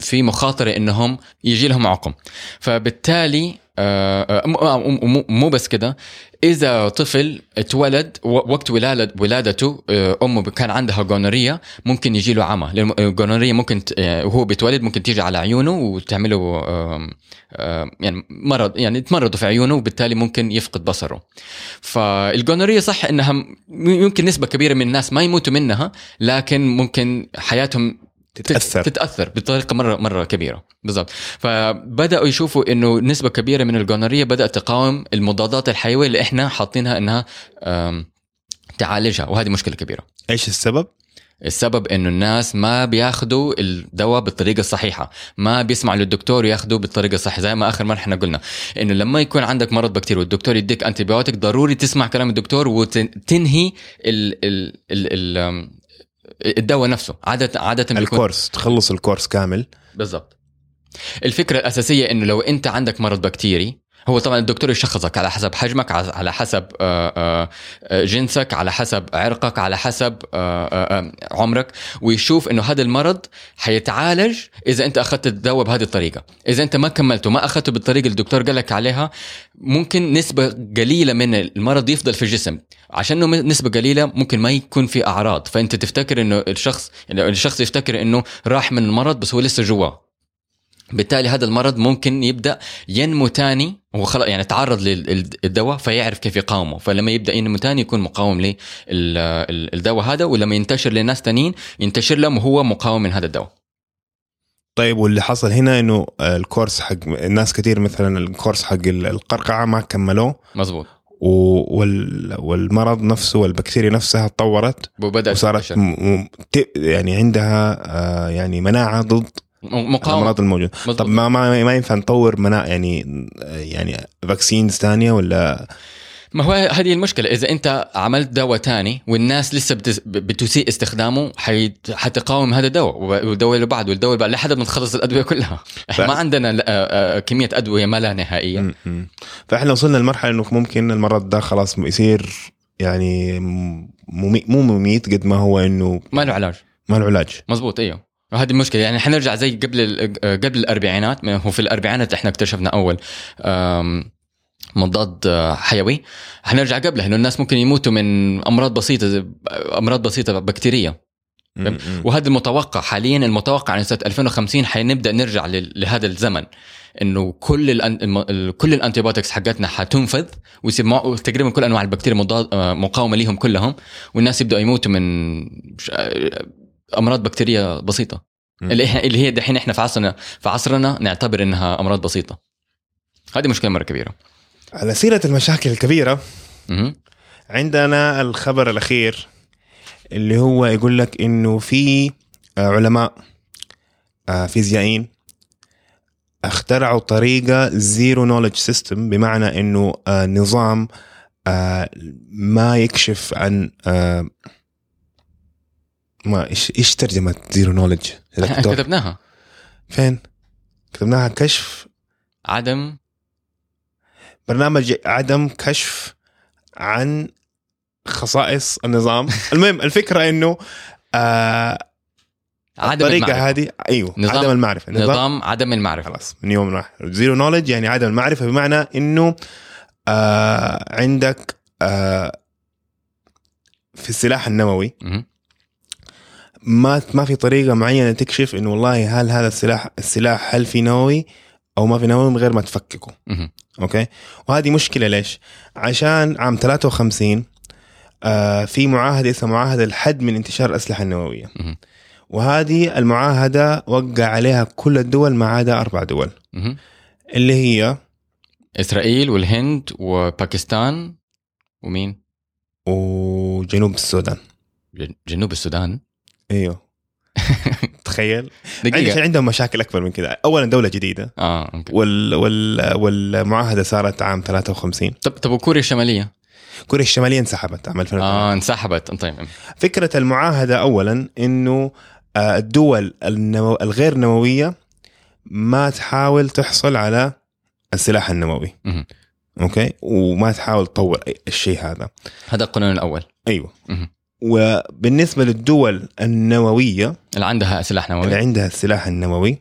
B: في مخاطرة إنهم يجي لهم عقم. فبالتالي مو- آه، مو- مو بس كده. إذا طفل اتولد وقت ولاده ولادته آه، أمه كان عندها جونوريا ممكن يجي له عمى. لأن الجونوريا ممكن آه، وهو بيتولد ممكن تيجي على عيونه وتعمله يعني مرض يعني تمرضوا في عيونه وبالتالي ممكن يفقد بصره. فالجونوريا صح إنها يمكن نسبة كبيرة من الناس ما يموتوا منها لكن ممكن حياتهم
A: تتأثر.
B: تتأثر. بطريقة مره مرة كبيرة. بالضبط. فبدأوا يشوفوا إنه نسبة كبيرة من الجونوريا بدأت تقاوم المضادات الحيوية اللي إحنا حاطينها إنها تعالجها وهذه مشكلة كبيرة.
A: إيش السبب؟
B: السبب إنه الناس ما بياخذوا الدواء بالطريقة الصحيحة ما بيسمعوا للدكتور وياخذوا بالطريقة الصحيحة زي ما آخر مرة إحنا قلنا. إنه لما يكون عندك مرض بكتيري والدكتور يديك انتي ضروري تسمع كلام الدكتور وتنهي ال ال ال ال الدواء نفسه عاده عادة بيكون
A: الكورس تخلص الكورس كامل.
B: بالضبط. الفكرة الأساسية إنه لو أنت عندك مرض بكتيري هو طبعا الدكتور يشخصك على حسب حجمك على- حسب آه، آه، آه، جنسك على حسب عرقك على حسب عمرك ويشوف إنه هذا المرض حيتعالج إذا أنت أخذت الدواء بهذه الطريقة. إذا أنت ما كملته ما اخذته بالطريقة اللي الدكتور قال لك عليها ممكن نسبة قليلة من المرض يفضل في الجسم. عشان نسبة قليلة ممكن ما يكون في أعراض. فأنت تفتكر إنه الشخص يعني الشخص يفتكر إنه راح من المرض بس هو لسه جواه. بالتالي هذا المرض ممكن يبدأ ينمو تاني خلق يعني تعرض للدواء فيعرف كيف يقاومه. فلما يبدأ ينمو تاني يكون مقاوم للدواء هذا ولما ينتشر لناس تانيين ينتشر لهم وهو مقاوم من هذا الدواء.
A: طيب واللي حصل هنا إنه ال course حق الناس كثير مثلا ال course حق القرقعة ما كملوه.
B: مزبوط
A: والمرض نفسه والبكتيريا نفسها تطورت
B: وبدأت
A: وصارت. م- يعني عندها آه، يعني مناعة ضد
B: مقاومة.
A: الأمراض الموجودة.
B: مزبوط.
A: طب ما ما, ما ينفع نطور مناعة يعني يعني vaccines ثانية ولا؟
B: ما هو هذه المشكلة. إذا أنت عملت دواء تاني والناس لسه بتس- بتسيء استخدامه حي... حتقاوم هذا الدواء والدواء اللي بعده. والدواء اللي بعده لحد ما تخلص الأدوية كلها.
A: ف-
B: ما عندنا آه، آه، كمية أدوية ما لا نهائية.
A: م- م. فإحنا وصلنا لمرحلة إنه ممكن المرض ده خلاص يصير يعني ممي- مو مميت قد ما هو إنه
B: ما له علاج.
A: ما له علاج.
B: مزبوط إيوه. وهذه المشكلة يعني حنرجع زي قبل ال- قبل الأربعينات. ما هو في الأربعينات إحنا اكتشفنا أول آم، مضاد آه، حيوي. حنرجع قبلها انه الناس ممكن يموتوا من أمراض بسيطة أمراض بسيطة بكتيرية.
A: م- م.
B: وهذا المتوقع حاليا المتوقع ان سنة 2050 حنبدأ نرجع لهذا الزمن إنه كل الأن... الم- ال- كل الانتيبيوتكس حقتنا حتنفذ ويصير مع... تقريبا كل أنواع البكتيريا مضاد... آه، مقاومة ليهم كلهم والناس يبدأوا يموتوا من آه، أمراض بكتيريه
A: بسيطة.
B: اللي إحنا- اللي هي دحين إحنا في عصرنا في عصرنا نعتبر إنها أمراض بسيطة هذه مشكلة مرة كبيرة
A: على سيرة المشاكل
B: الكبيرة.
A: عندنا الخبر الأخير اللي هو يقول لك إنه في آه، علماء آه، فيزيائيين اخترعوا طريقة zero knowledge system بمعنى إنه آه، نظام ما يكشف عن ما إيش إيش ترجمة zero knowledge
B: كتبناها.
A: فين؟ كتبناها كشف.
B: عدم.
A: برنامج عدم كشف عن خصائص النظام. المهم الفكرة إنه آه
B: عدم
A: الطريقة
B: المعرفة.
A: هذه أيوه
B: نظام-
A: عدم المعرفة. نظام
B: نظام عدم المعرفة.
A: خلاص من يوم راح. زيرو نولج يعني عدم المعرفة بمعنى إنه آه عندك آه في السلاح النووي
B: مهم.
A: ما ما في طريقة معينة تكشف إنه والله هل هذا السلاح السلاح هل في نووي أو ما في نووي من غير ما تفككه. أوكي وهذه مشكلة ليش عشان عام 53 آه في معاهدة اسمها معاهدة الحد من انتشار الأسلحة النووية
B: مهم.
A: وهذه المعاهدة وقع عليها كل الدول ما عدا أربع دول
B: مهم.
A: اللي هي
B: إسرائيل والهند وباكستان ومين؟
A: وجنوب السودان
B: جنوب السودان
A: إيوه. تخيل.
B: دقيقة.
A: عندهم مشاكل أكبر من كذا. اولا دولة جديدة.
B: آه okay.
A: وال وال والمعاهدة صارت عام 53
B: طب طب وكوريا الشمالية؟
A: كوريا الشمالية انسحبت عام 2008
B: آه انسحبت. طيب.
A: فكرة المعاهدة أولا أنه آه، الدول النمو... الغير نووية ما تحاول تحصل على السلاح النووي. okay? وما تحاول تطور الشيء هذا.
B: هذا القانون الأول.
A: أيوه.
B: مهم.
A: وبالنسبة للدول النووية
B: اللي عندها سلاح
A: اللي
B: نووي
A: عندها السلاح النووي.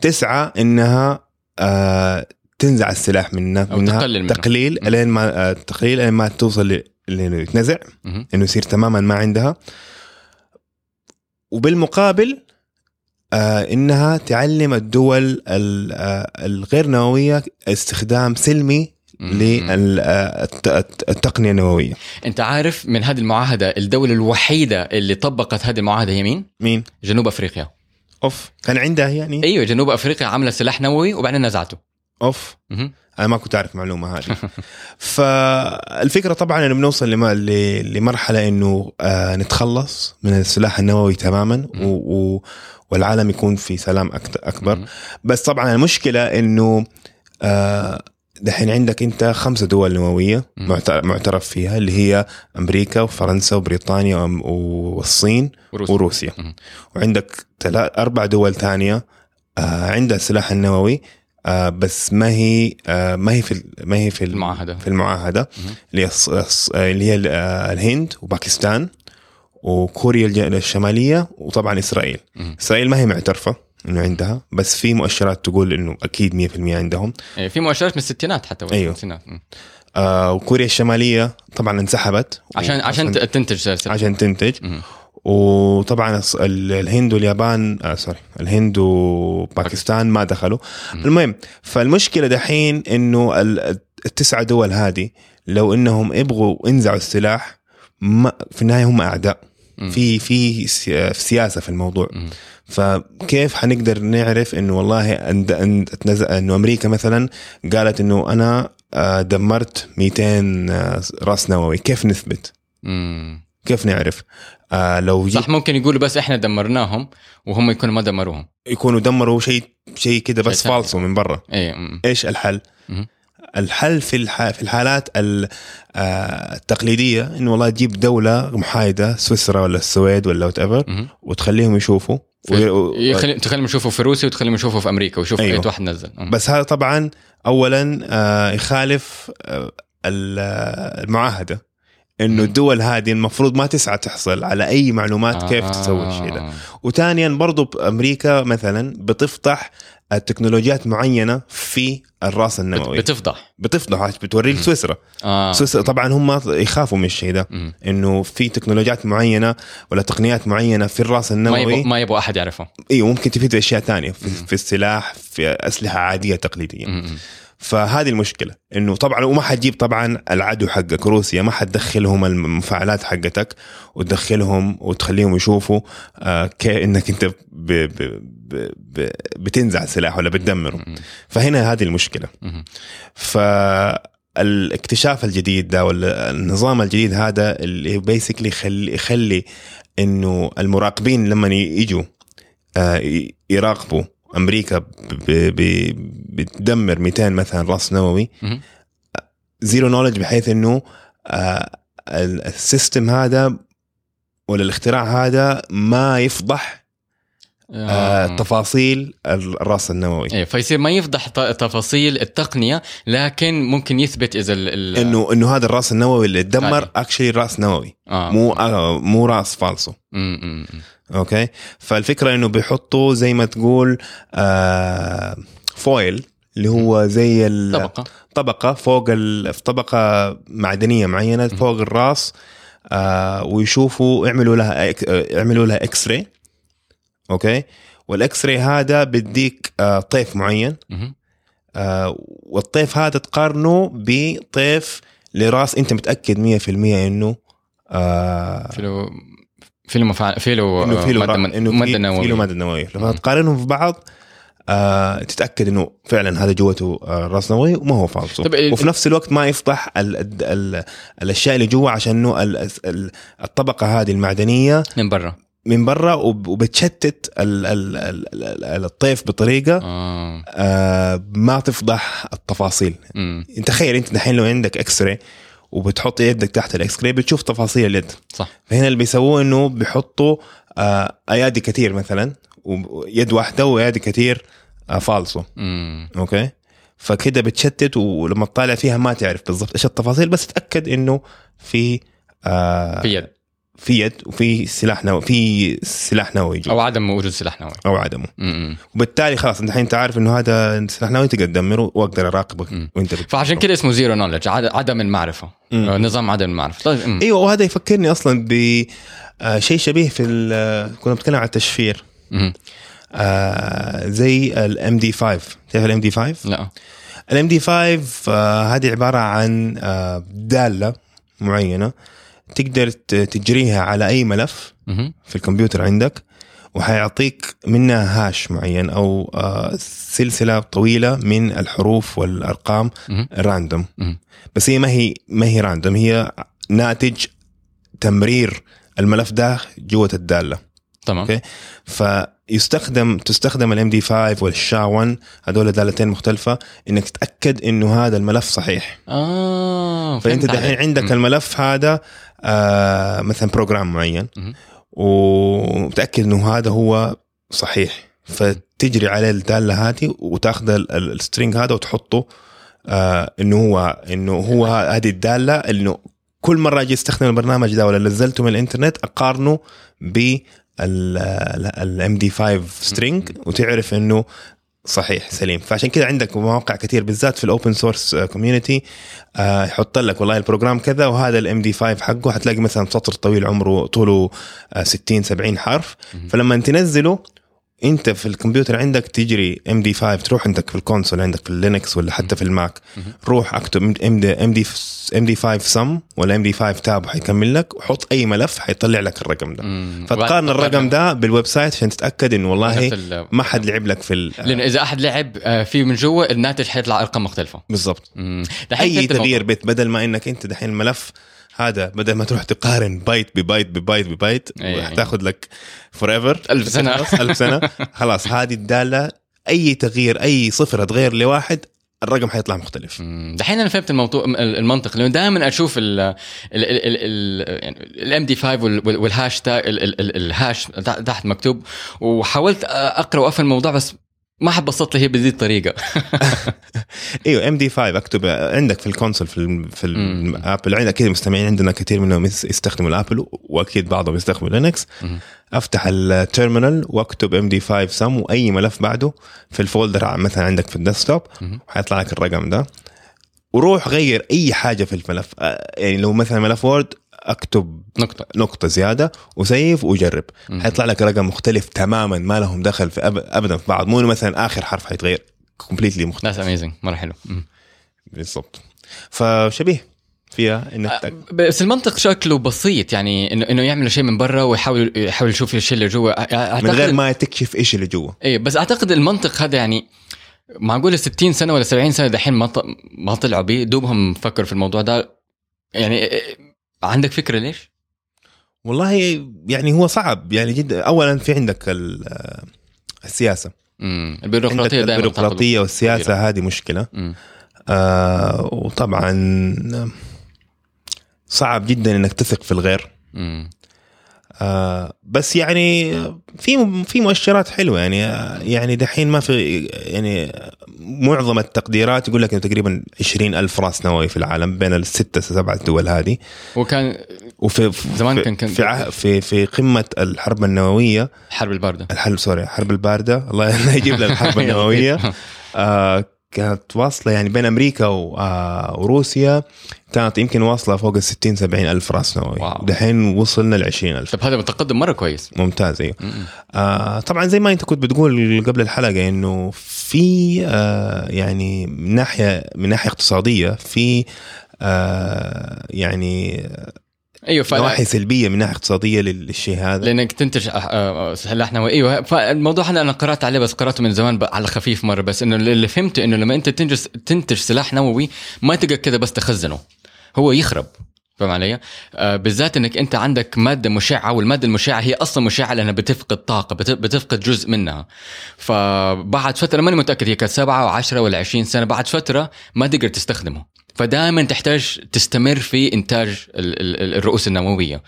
A: تسعى إنها آه تنزع السلاح منها
B: أو
A: منها
B: تقلل منه.
A: تقليل
B: مم.
A: إلين ما آه تقليل إلين ما توصل لأنه يتنزع. إنه يصير تماما ما عندها وبالمقابل آه إنها تعلم الدول ال- آه الغير نووية استخدام سلمي. للتقنية النووية.
B: أنت عارف من هذه المعاهدة الدولة الوحيدة اللي طبقت هذه المعاهدة هي مين؟
A: مين؟
B: جنوب أفريقيا.
A: أوف. كان عندها يعني
B: أيوه جنوب أفريقيا عاملة سلاح نووي وبعدين نزعته.
A: أوف.
B: مهم.
A: أنا ما كنت أعرف المعلومة هذه. فالفكرة طبعا إنه بنوصل لمرحلة إنه آه نتخلص من السلاح النووي تماما و و والعالم يكون في سلام
B: أكبر.
A: بس طبعا المشكلة إنه آه دحين عندك انت خمسة دول نووية معترف فيها اللي هي أمريكا وفرنسا وبريطانيا والصين
B: وروسيا
A: وروسيا. وعندك أربع دول ثانية آه عندها السلاح النووي آه بس ما هي آه ما هي في ما هي في ال-
B: المعاهدة.
A: في
B: المعاهدة.
A: اللي هي اللي هي ال- الهند وباكستان وكوريا الشمالية وطبعا
B: إسرائيل.
A: إسرائيل ما هي معترفة إنه عندها بس في مؤشرات تقول إنه أكيد 100% عندهم
B: إيه، في مؤشرات من الستينات حتى
A: أيوه.
B: الخمسينات. مم.
A: آه وكوريا الشمالية طبعا انسحبت
B: عشان عشان تنتج سلسلة.
A: عشان تنتج
B: مهم.
A: وطبعا الهند واليابان آه سوري الهند وباكستان ما دخلوا
B: مم.
A: المهم فالمشكلة دحين إنه ال- التسعه دول هذه لو إنهم يبغوا ينزعوا السلاح ما في النهاية هم
B: أعداء.
A: في في سي- في سياسة في الموضوع. فكيف حنقدر نعرف إنه والله أن- أتنزع- إنه أمريكا مثلا قالت إنه أنا آه، دمرت 200 آه، راس نووي كيف نثبت
B: مم.
A: كيف نعرف آه لو
B: صح ممكن يقولوا بس إحنا دمرناهم وهم يكونوا ما دمروهم
A: يكونوا دمروا شيء شيء كده بس. فالصو من برا
B: إيه مم.
A: إيش الحل
B: مهم.
A: الحل في الح... في الحالات ال- آه، التقليدية إنه والله تجيب دولة محايدة سويسرا ولا السويد ولا
B: whatever.
A: وتخليهم يشوفوا.
B: يخلي تخليهم يشوفوا في روسيا وتخليهم يشوفوا في أمريكا ويشوفوا
A: أيوه.
B: اي واحد نزل.
A: بس هذا طبعا اولا آه، يخالف آه، ال- آه، المعاهدة
B: إنه.
A: الدول هذه المفروض ما تسعى تحصل على أي معلومات كيف تسوي الشيء ده
B: آه.
A: وثانيا برضو أمريكا مثلا بتفتح التكنولوجيات معينة في الرأس النووي.
B: بتفضح.
A: بتفضح بتوريه لسويسرا
B: آه.
A: سويسرا طبعا هم يخافوا من الشيء ده. إنه في تكنولوجيات معينة ولا تقنيات معينة في الرأس
B: ما
A: النووي.
B: ما يبغى أحد يعرفه.
A: أيوه ممكن تفيد في أشياء ثانية في, في السلاح في أسلحة عادية تقليدية.
B: مم.
A: فهذه المشكلة إنه طبعا وما حتجيب طبعا العدو حقك روسيا ما حتدخلهم المفاعلات حقتك وتدخلهم وتخليهم يشوفوا آه انك أنت ب ب ب ب بتنزع سلاح ولا بتدمره. فهنا هذه
B: المشكلة.
A: فالاكتشاف الجديد ده ولا النظام الجديد هذا اللي basically يخلي يخلي إنه المراقبين لما يجوا آه، يراقبوا أمريكا بتدمر 200 مثلا رأس نووي. zero knowledge بحيث إنه آه، ال- ال system هذا ولا الاختراع هذا ما يفضح آه،
B: آه.
A: تفاصيل الرأس النووي
B: إيه فيصير ما يفضح تفاصيل التقنية لكن ممكن يثبت إذا ال
A: إنه إنه هذا الرأس النووي اللي تدمر. actually رأس نووي
B: آه.
A: مو آه مو رأس فالصو. okay فالفكرة إنه بيحطوا زي ما تقول آه foil اللي هو زي
B: طبقة
A: طبقة فوق ال... في طبقة معدنية معينة فوق الرأس آه ويشوفوا يعملوا لها آه، يعملوا لها x-ray okay? وال x-ray هذا بيديك آه طيف معين. آه والطيف هذا تقارنه بطيف لراس أنت متأكد 100% إنه آه
B: في له في له مفاعل في له
A: انه في له
B: ماده
A: إنه
B: ماده
A: في, له
B: نووية.
A: مادة نووية. لما تقارنهم في بعض آه تتأكد إنه فعلا هذا جوته آه راس نووي وما هو فالصو
B: ال-
A: وفي نفس الوقت ما يفضح ال ال ال الأشياء اللي جوا عشان إنه ال ال الطبقة هذه المعدنية
B: من برا.
A: من برا وب- وبتشتت ال ال ال ال الطيف بطريقة
B: آه.
A: آه ما تفضح التفاصيل.
B: مم.
A: تخيل انت دحين لو عندك x-ray وبتحط يدك تحت ال x-ray بتشوف تفاصيل اليد.
B: صح.
A: فهنا اللي بيسووه إنه بيحطوا آه أيادي كثير مثلا ويد واحدة وأيادي كثير آه فالصو
B: مم.
A: okay؟ فكده بتشتت ولما تطالع فيها ما تعرف بالضبط إيش التفاصيل بس تأكد إنه في آه
B: في يد.
A: في يد وفي سلاح نووي في سلاح نووي
B: أو عدم وجود سلاح نووي
A: أو عدمه
B: م-م.
A: وبالتالي خلاص أنت الحين انت عارف إنه هذا سلاح نووي تقدر تدمره وأقدر أراقبك
B: مم.
A: وأنت بت-
B: فعشان كده اسمه zero knowledge عدم المعرفة
A: مم.
B: آه، نظام عدم المعرفة طيب.
A: أيوه وهذا يفكرني أصلا ب آه، شيء شبيه في كنا بنتكلم عن التشفير. آه زي الام دي 5 تعرف الام دي 5
B: لا
A: الام دي 5 هذه عبارة عن آه دالة معينة تقدر تجريها على أي ملف. في الكمبيوتر عندك وحيعطيك منها هاش معين أو آه سلسلة طويلة من الحروف والأرقام.
B: random.
A: بس هي ما هي ما هي random هي ناتج تمرير الملف ده جوة الدالة
B: تمام
A: okay. فيستخدم تستخدم ال MD 5 وال SHA 1 هذول دالتين مختلفة إنك تتأكد إنه هذا الملف صحيح آه
B: فأنت
A: دحين. عندك. الملف هذا آه مثلا program معين. ومتأكد إنه هذا هو صحيح. فتجري عليه الدالة هذه وتأخذ ال- ال- ال string هذا وتحطه آه إنه هو إنه هو هذه الدالة إنه كل مرة أجي أستخدم البرنامج ده ولا نزلته من الإنترنت أقارنه ب ال MD 5 string وتعرف إنه صحيح سليم. فعشان كده عندك مواقع كثير بالذات في ال open source community يحط لك والله ال program كذا وهذا ال MD 5 حقه. حتلاقي مثلا سطر طويل عمره طوله آه، 60 70 حرف. فلما تنزله انت في الكمبيوتر عندك تجري MD 5 تروح عندك في ال console عندك في ال Linux ولا حتى في ال
B: Mac.
A: روح اكتب MD MD MD 5 sum ولا MD 5 tab حيكمل لك وحط أي ملف حيطلع لك الرقم ده. فتقارن الرقم ده بال website عشان تتأكد إنه والله ما حد لعب لك في
B: لأنه إذا أحد لعب آه، فيه من جوا الناتج حيطلع أرقام مختلفة
A: بالضبط
B: أي.
A: تغيير bit بدل ما إنك أنت دحين الملف هذا بدل ما تروح تقارن byte ب byte ب byte ب byte
B: أي.
A: وتاخذ لك forever
B: ألف سنة.
A: ألف سنة خلاص هذه الدالة أي تغيير أي صفر تغير لواحد الرقم حيطلع مختلف.
B: دحين أنا فهمت الموضوع المنطق لأنه دائما أشوف ال ال ال ال ال MD 5 وال hash تا ال- ال- ال- ال hash تحت مكتوب وحاولت أقرأ وأفهم الموضوع بس ما حد بسط لي هي بهذه
A: الطريقة إيوه MD 5 أكتب عندك في ال console في ال في.
B: ال
A: Apple عندنا أكيد مستمعين عندنا كثير منهم يس- يستخدموا ال Apple وأكيد بعضهم يستخدموا
B: Linux.
A: أفتح ال terminal وأكتب MD 5 sum وأي ملف بعده في ال folder مثلا عندك في ال
B: desktop.
A: وحيطلع لك الرقم ده وروح غير أي حاجة في الملف آه، يعني لو مثلا ملف Word أكتب
B: نقطة.
A: نقطة زيادة و save
B: وجرب.
A: حيطلع لك رقم مختلف تماما ما لهم دخل في أب... ابدا في بعض. مو مثلا آخر حرف حيتغير completely مختلف.
B: nice amazing مرة حلو.
A: بالضبط. فشبيه فيها إنك
B: آه،. بس المنطق شكله بسيط. يعني انه إنه يعملوا شيء من برا ويحاول يحاول يشوف الشيء اللي جوا.
A: من غير ما تكشف إيش اللي جوا.
B: إيه بس أعتقد المنطق هذا يعني معقول 60 سنة ولا 70 سنة دحين ما ما طلعوا بيه. دوبهم فكروا في الموضوع ده. يعني إيه، عندك فكرة ليش؟
A: والله يعني هو صعب يعني جدا اولا في عندك ال- السياسة.
B: امم البيروقراطية دائما
A: البيروقراطية والسياسة هذه مشكلة. آه وطبعا صعب جدا إنك تثق في الغير.
B: امم
A: آه بس يعني في في مؤشرات حلوة يعني يعني دحين ما في يعني معظم التقديرات يقول لك إنه تقريبا 20 ألف راس نووي في العالم بين الستة سبعة دول هذه.
B: وكان
A: وفي في
B: زمان كان- كان-
A: في, في في قمة الحرب النووية.
B: الحرب الباردة.
A: الحرب سوري الحرب الباردة. الله الله يجيب لنا الحرب النووية. آه كانت واصلة يعني بين أمريكا آه وروسيا كانت يمكن واصلة فوق ال 60 70 ألف راس نووي. دحين وصلنا ل 20 ألف
B: طب هذا تقدم مرة كويس
A: ممتاز
B: أيوه.
A: آه طبعا زي ما أنت كنت بتقول قبل الحلقة إنه في آه يعني من ناحية من ناحية اقتصادية في آه يعني
B: أيوه فلا.
A: نواحي سلبية من ناحية اقتصادية للشيء هذا.
B: لأنك تنتج آه، آه، سلاح نووي أيوه فالموضوع هذا أنا قرأت عليه بس قرأته من زمان على خفيف مرة بس إنه اللي فهمته إنه لما أنت تنتج تنتج سلاح نووي ما تقدر كذا بس تخزنه هو يخرب فاهم علي؟ آه بالذات إنك أنت عندك مادة مشعة والمادة المشعة هي أصلا مشعة لأنها بتفقد طاقة بت- بتفقد جزء منها. فبعد فترة ماني متأكد هي كانت سبعة و10 ولا 20 سنة بعد فترة ما تقدر تستخدمه. فدائما تحتاج تستمر في إنتاج ال- ال- ال- الرؤوس النووية.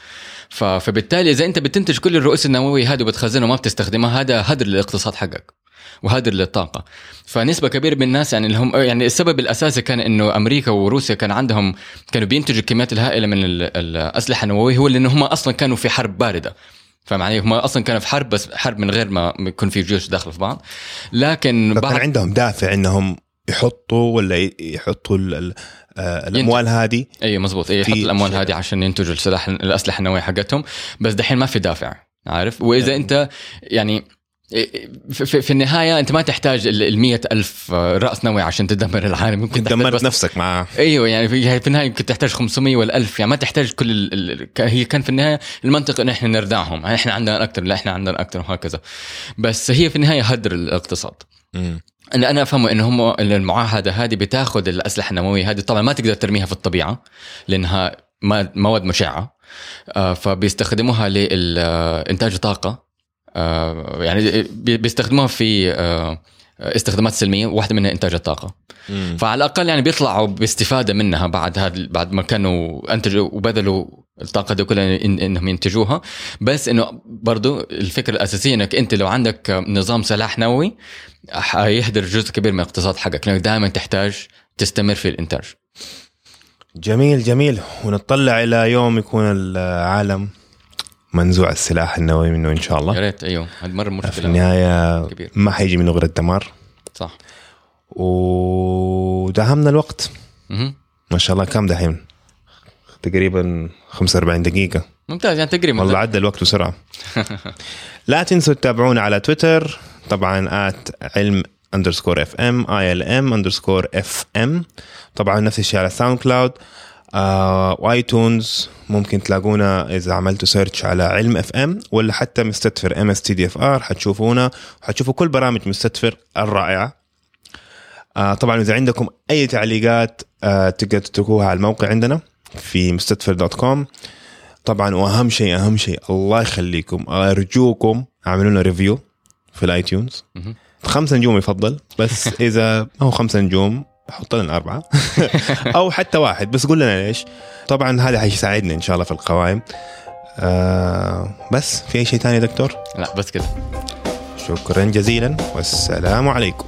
B: فبالتالي إذا أنت بتنتج كل الرؤوس النووية هذه وبتخزنها وما بتستخدمها هذا هدر للاقتصاد حقك وهدر للطاقة. فنسبة كبيرة من الناس يعني اللي هم يعني السبب الأساسي كان إنه أمريكا وروسيا كان عندهم كانوا بينتجوا الكميات الهائلة من ال- الأسلحة النووية هو لأنه هم أصلا كانوا في حرب باردة. فاهم علي؟ هم أصلا كانوا في حرب بس حرب من غير ما يكون في جيوش داخله في بعض. لكن بعد
A: عندهم دافع إنهم يحطوا ولا يحطوا آه، الأموال هذه
B: أي مزبوط.
A: أي
B: يحط
A: الأموال.
B: هذه عشان ينتجوا السلاح الأسلحة النووية حقتهم. بس دحين ما في دافع عارف؟ وإذا
A: يعني.
B: أنت يعني في, في, النهاية أنت ما تحتاج ال 100 ألف رأس نووي عشان تدمر العالم. ممكن
A: دمرت نفسك مع
B: أيوه يعني في, في النهاية يمكن تحتاج 500 ولا 1000 يعني ما تحتاج كل ال... هي كان في النهاية المنطق إن إحنا نردعهم يعني إحنا عندنا أكثر لا إحنا عندنا أكثر وهكذا. بس هي في النهاية هدر الاقتصاد.
A: مم.
B: اللي أنا أفهمه إنه هم المعاهدة هذه بتاخذ الأسلحة النووية هذه. طبعا ما تقدر ترميها في الطبيعة لأنها مواد مشعة. آه، فبيستخدموها لانتاج طاقة. آه، يعني بي- بيستخدموها في آه، استخدامات سلمية واحدة منها إنتاج الطاقة.
A: مم.
B: فعلى الأقل يعني بيطلعوا باستفادة منها بعد هذا بعد ما كانوا أنتجوا وبذلوا الطاقة دي كلها إن إنهم ينتجوها. بس إنه برضو الفكرة الأساسية إنك أنت لو عندك نظام سلاح نووي حيهدر جزء كبير من الاقتصاد حقك. لانك دائما تحتاج تستمر في الإنتاج.
A: جميل جميل. ونطلع إلى يوم يكون العالم منزوع السلاح النووي منه إن شاء
B: يا
A: الله
B: ريت أيوه هذه مرة
A: في
B: مشكله
A: النهاية
B: كبير.
A: ما حيجي منه غير الدمار.
B: صح.
A: وداهمنا الوقت.
B: مهم.
A: ما شاء الله كم دحين؟ تقريبا 45 دقيقة.
B: ممتاز يعني تقريبا.
A: والله عدى الوقت بسرعة. لا تنسوا تتابعونا على تويتر طبعا آت علم اندرسكور اف ام اي ال ام اندرسكور اف ام طبعا نفس الشيء على SoundCloud و iTunes ممكن تلاقونا إذا عملتوا search على علم FM ولا حتى مستدفر ام اس تي دي اف ار حتشوفونا حتشوفوا كل برامج مستدفر الرائعة. آه طبعا إذا عندكم أي تعليقات آه تقدروا تتركوها على الموقع عندنا في مستدفر dot com طبعا وأهم شيء أهم شيء الله يخليكم ارجوكم اعملوا لنا review في ال iTunes
B: مهم.
A: خمسة نجوم يفضل بس إذا ما هو خمسة نجوم حط لنا أربعة. أو حتى واحد بس قول لنا ليش. طبعا هذا حيساعدنا إن شاء الله في القوائم. آه بس في أي شيء ثاني دكتور؟
B: لا بس كده.
A: شكرا جزيلا والسلام عليكم.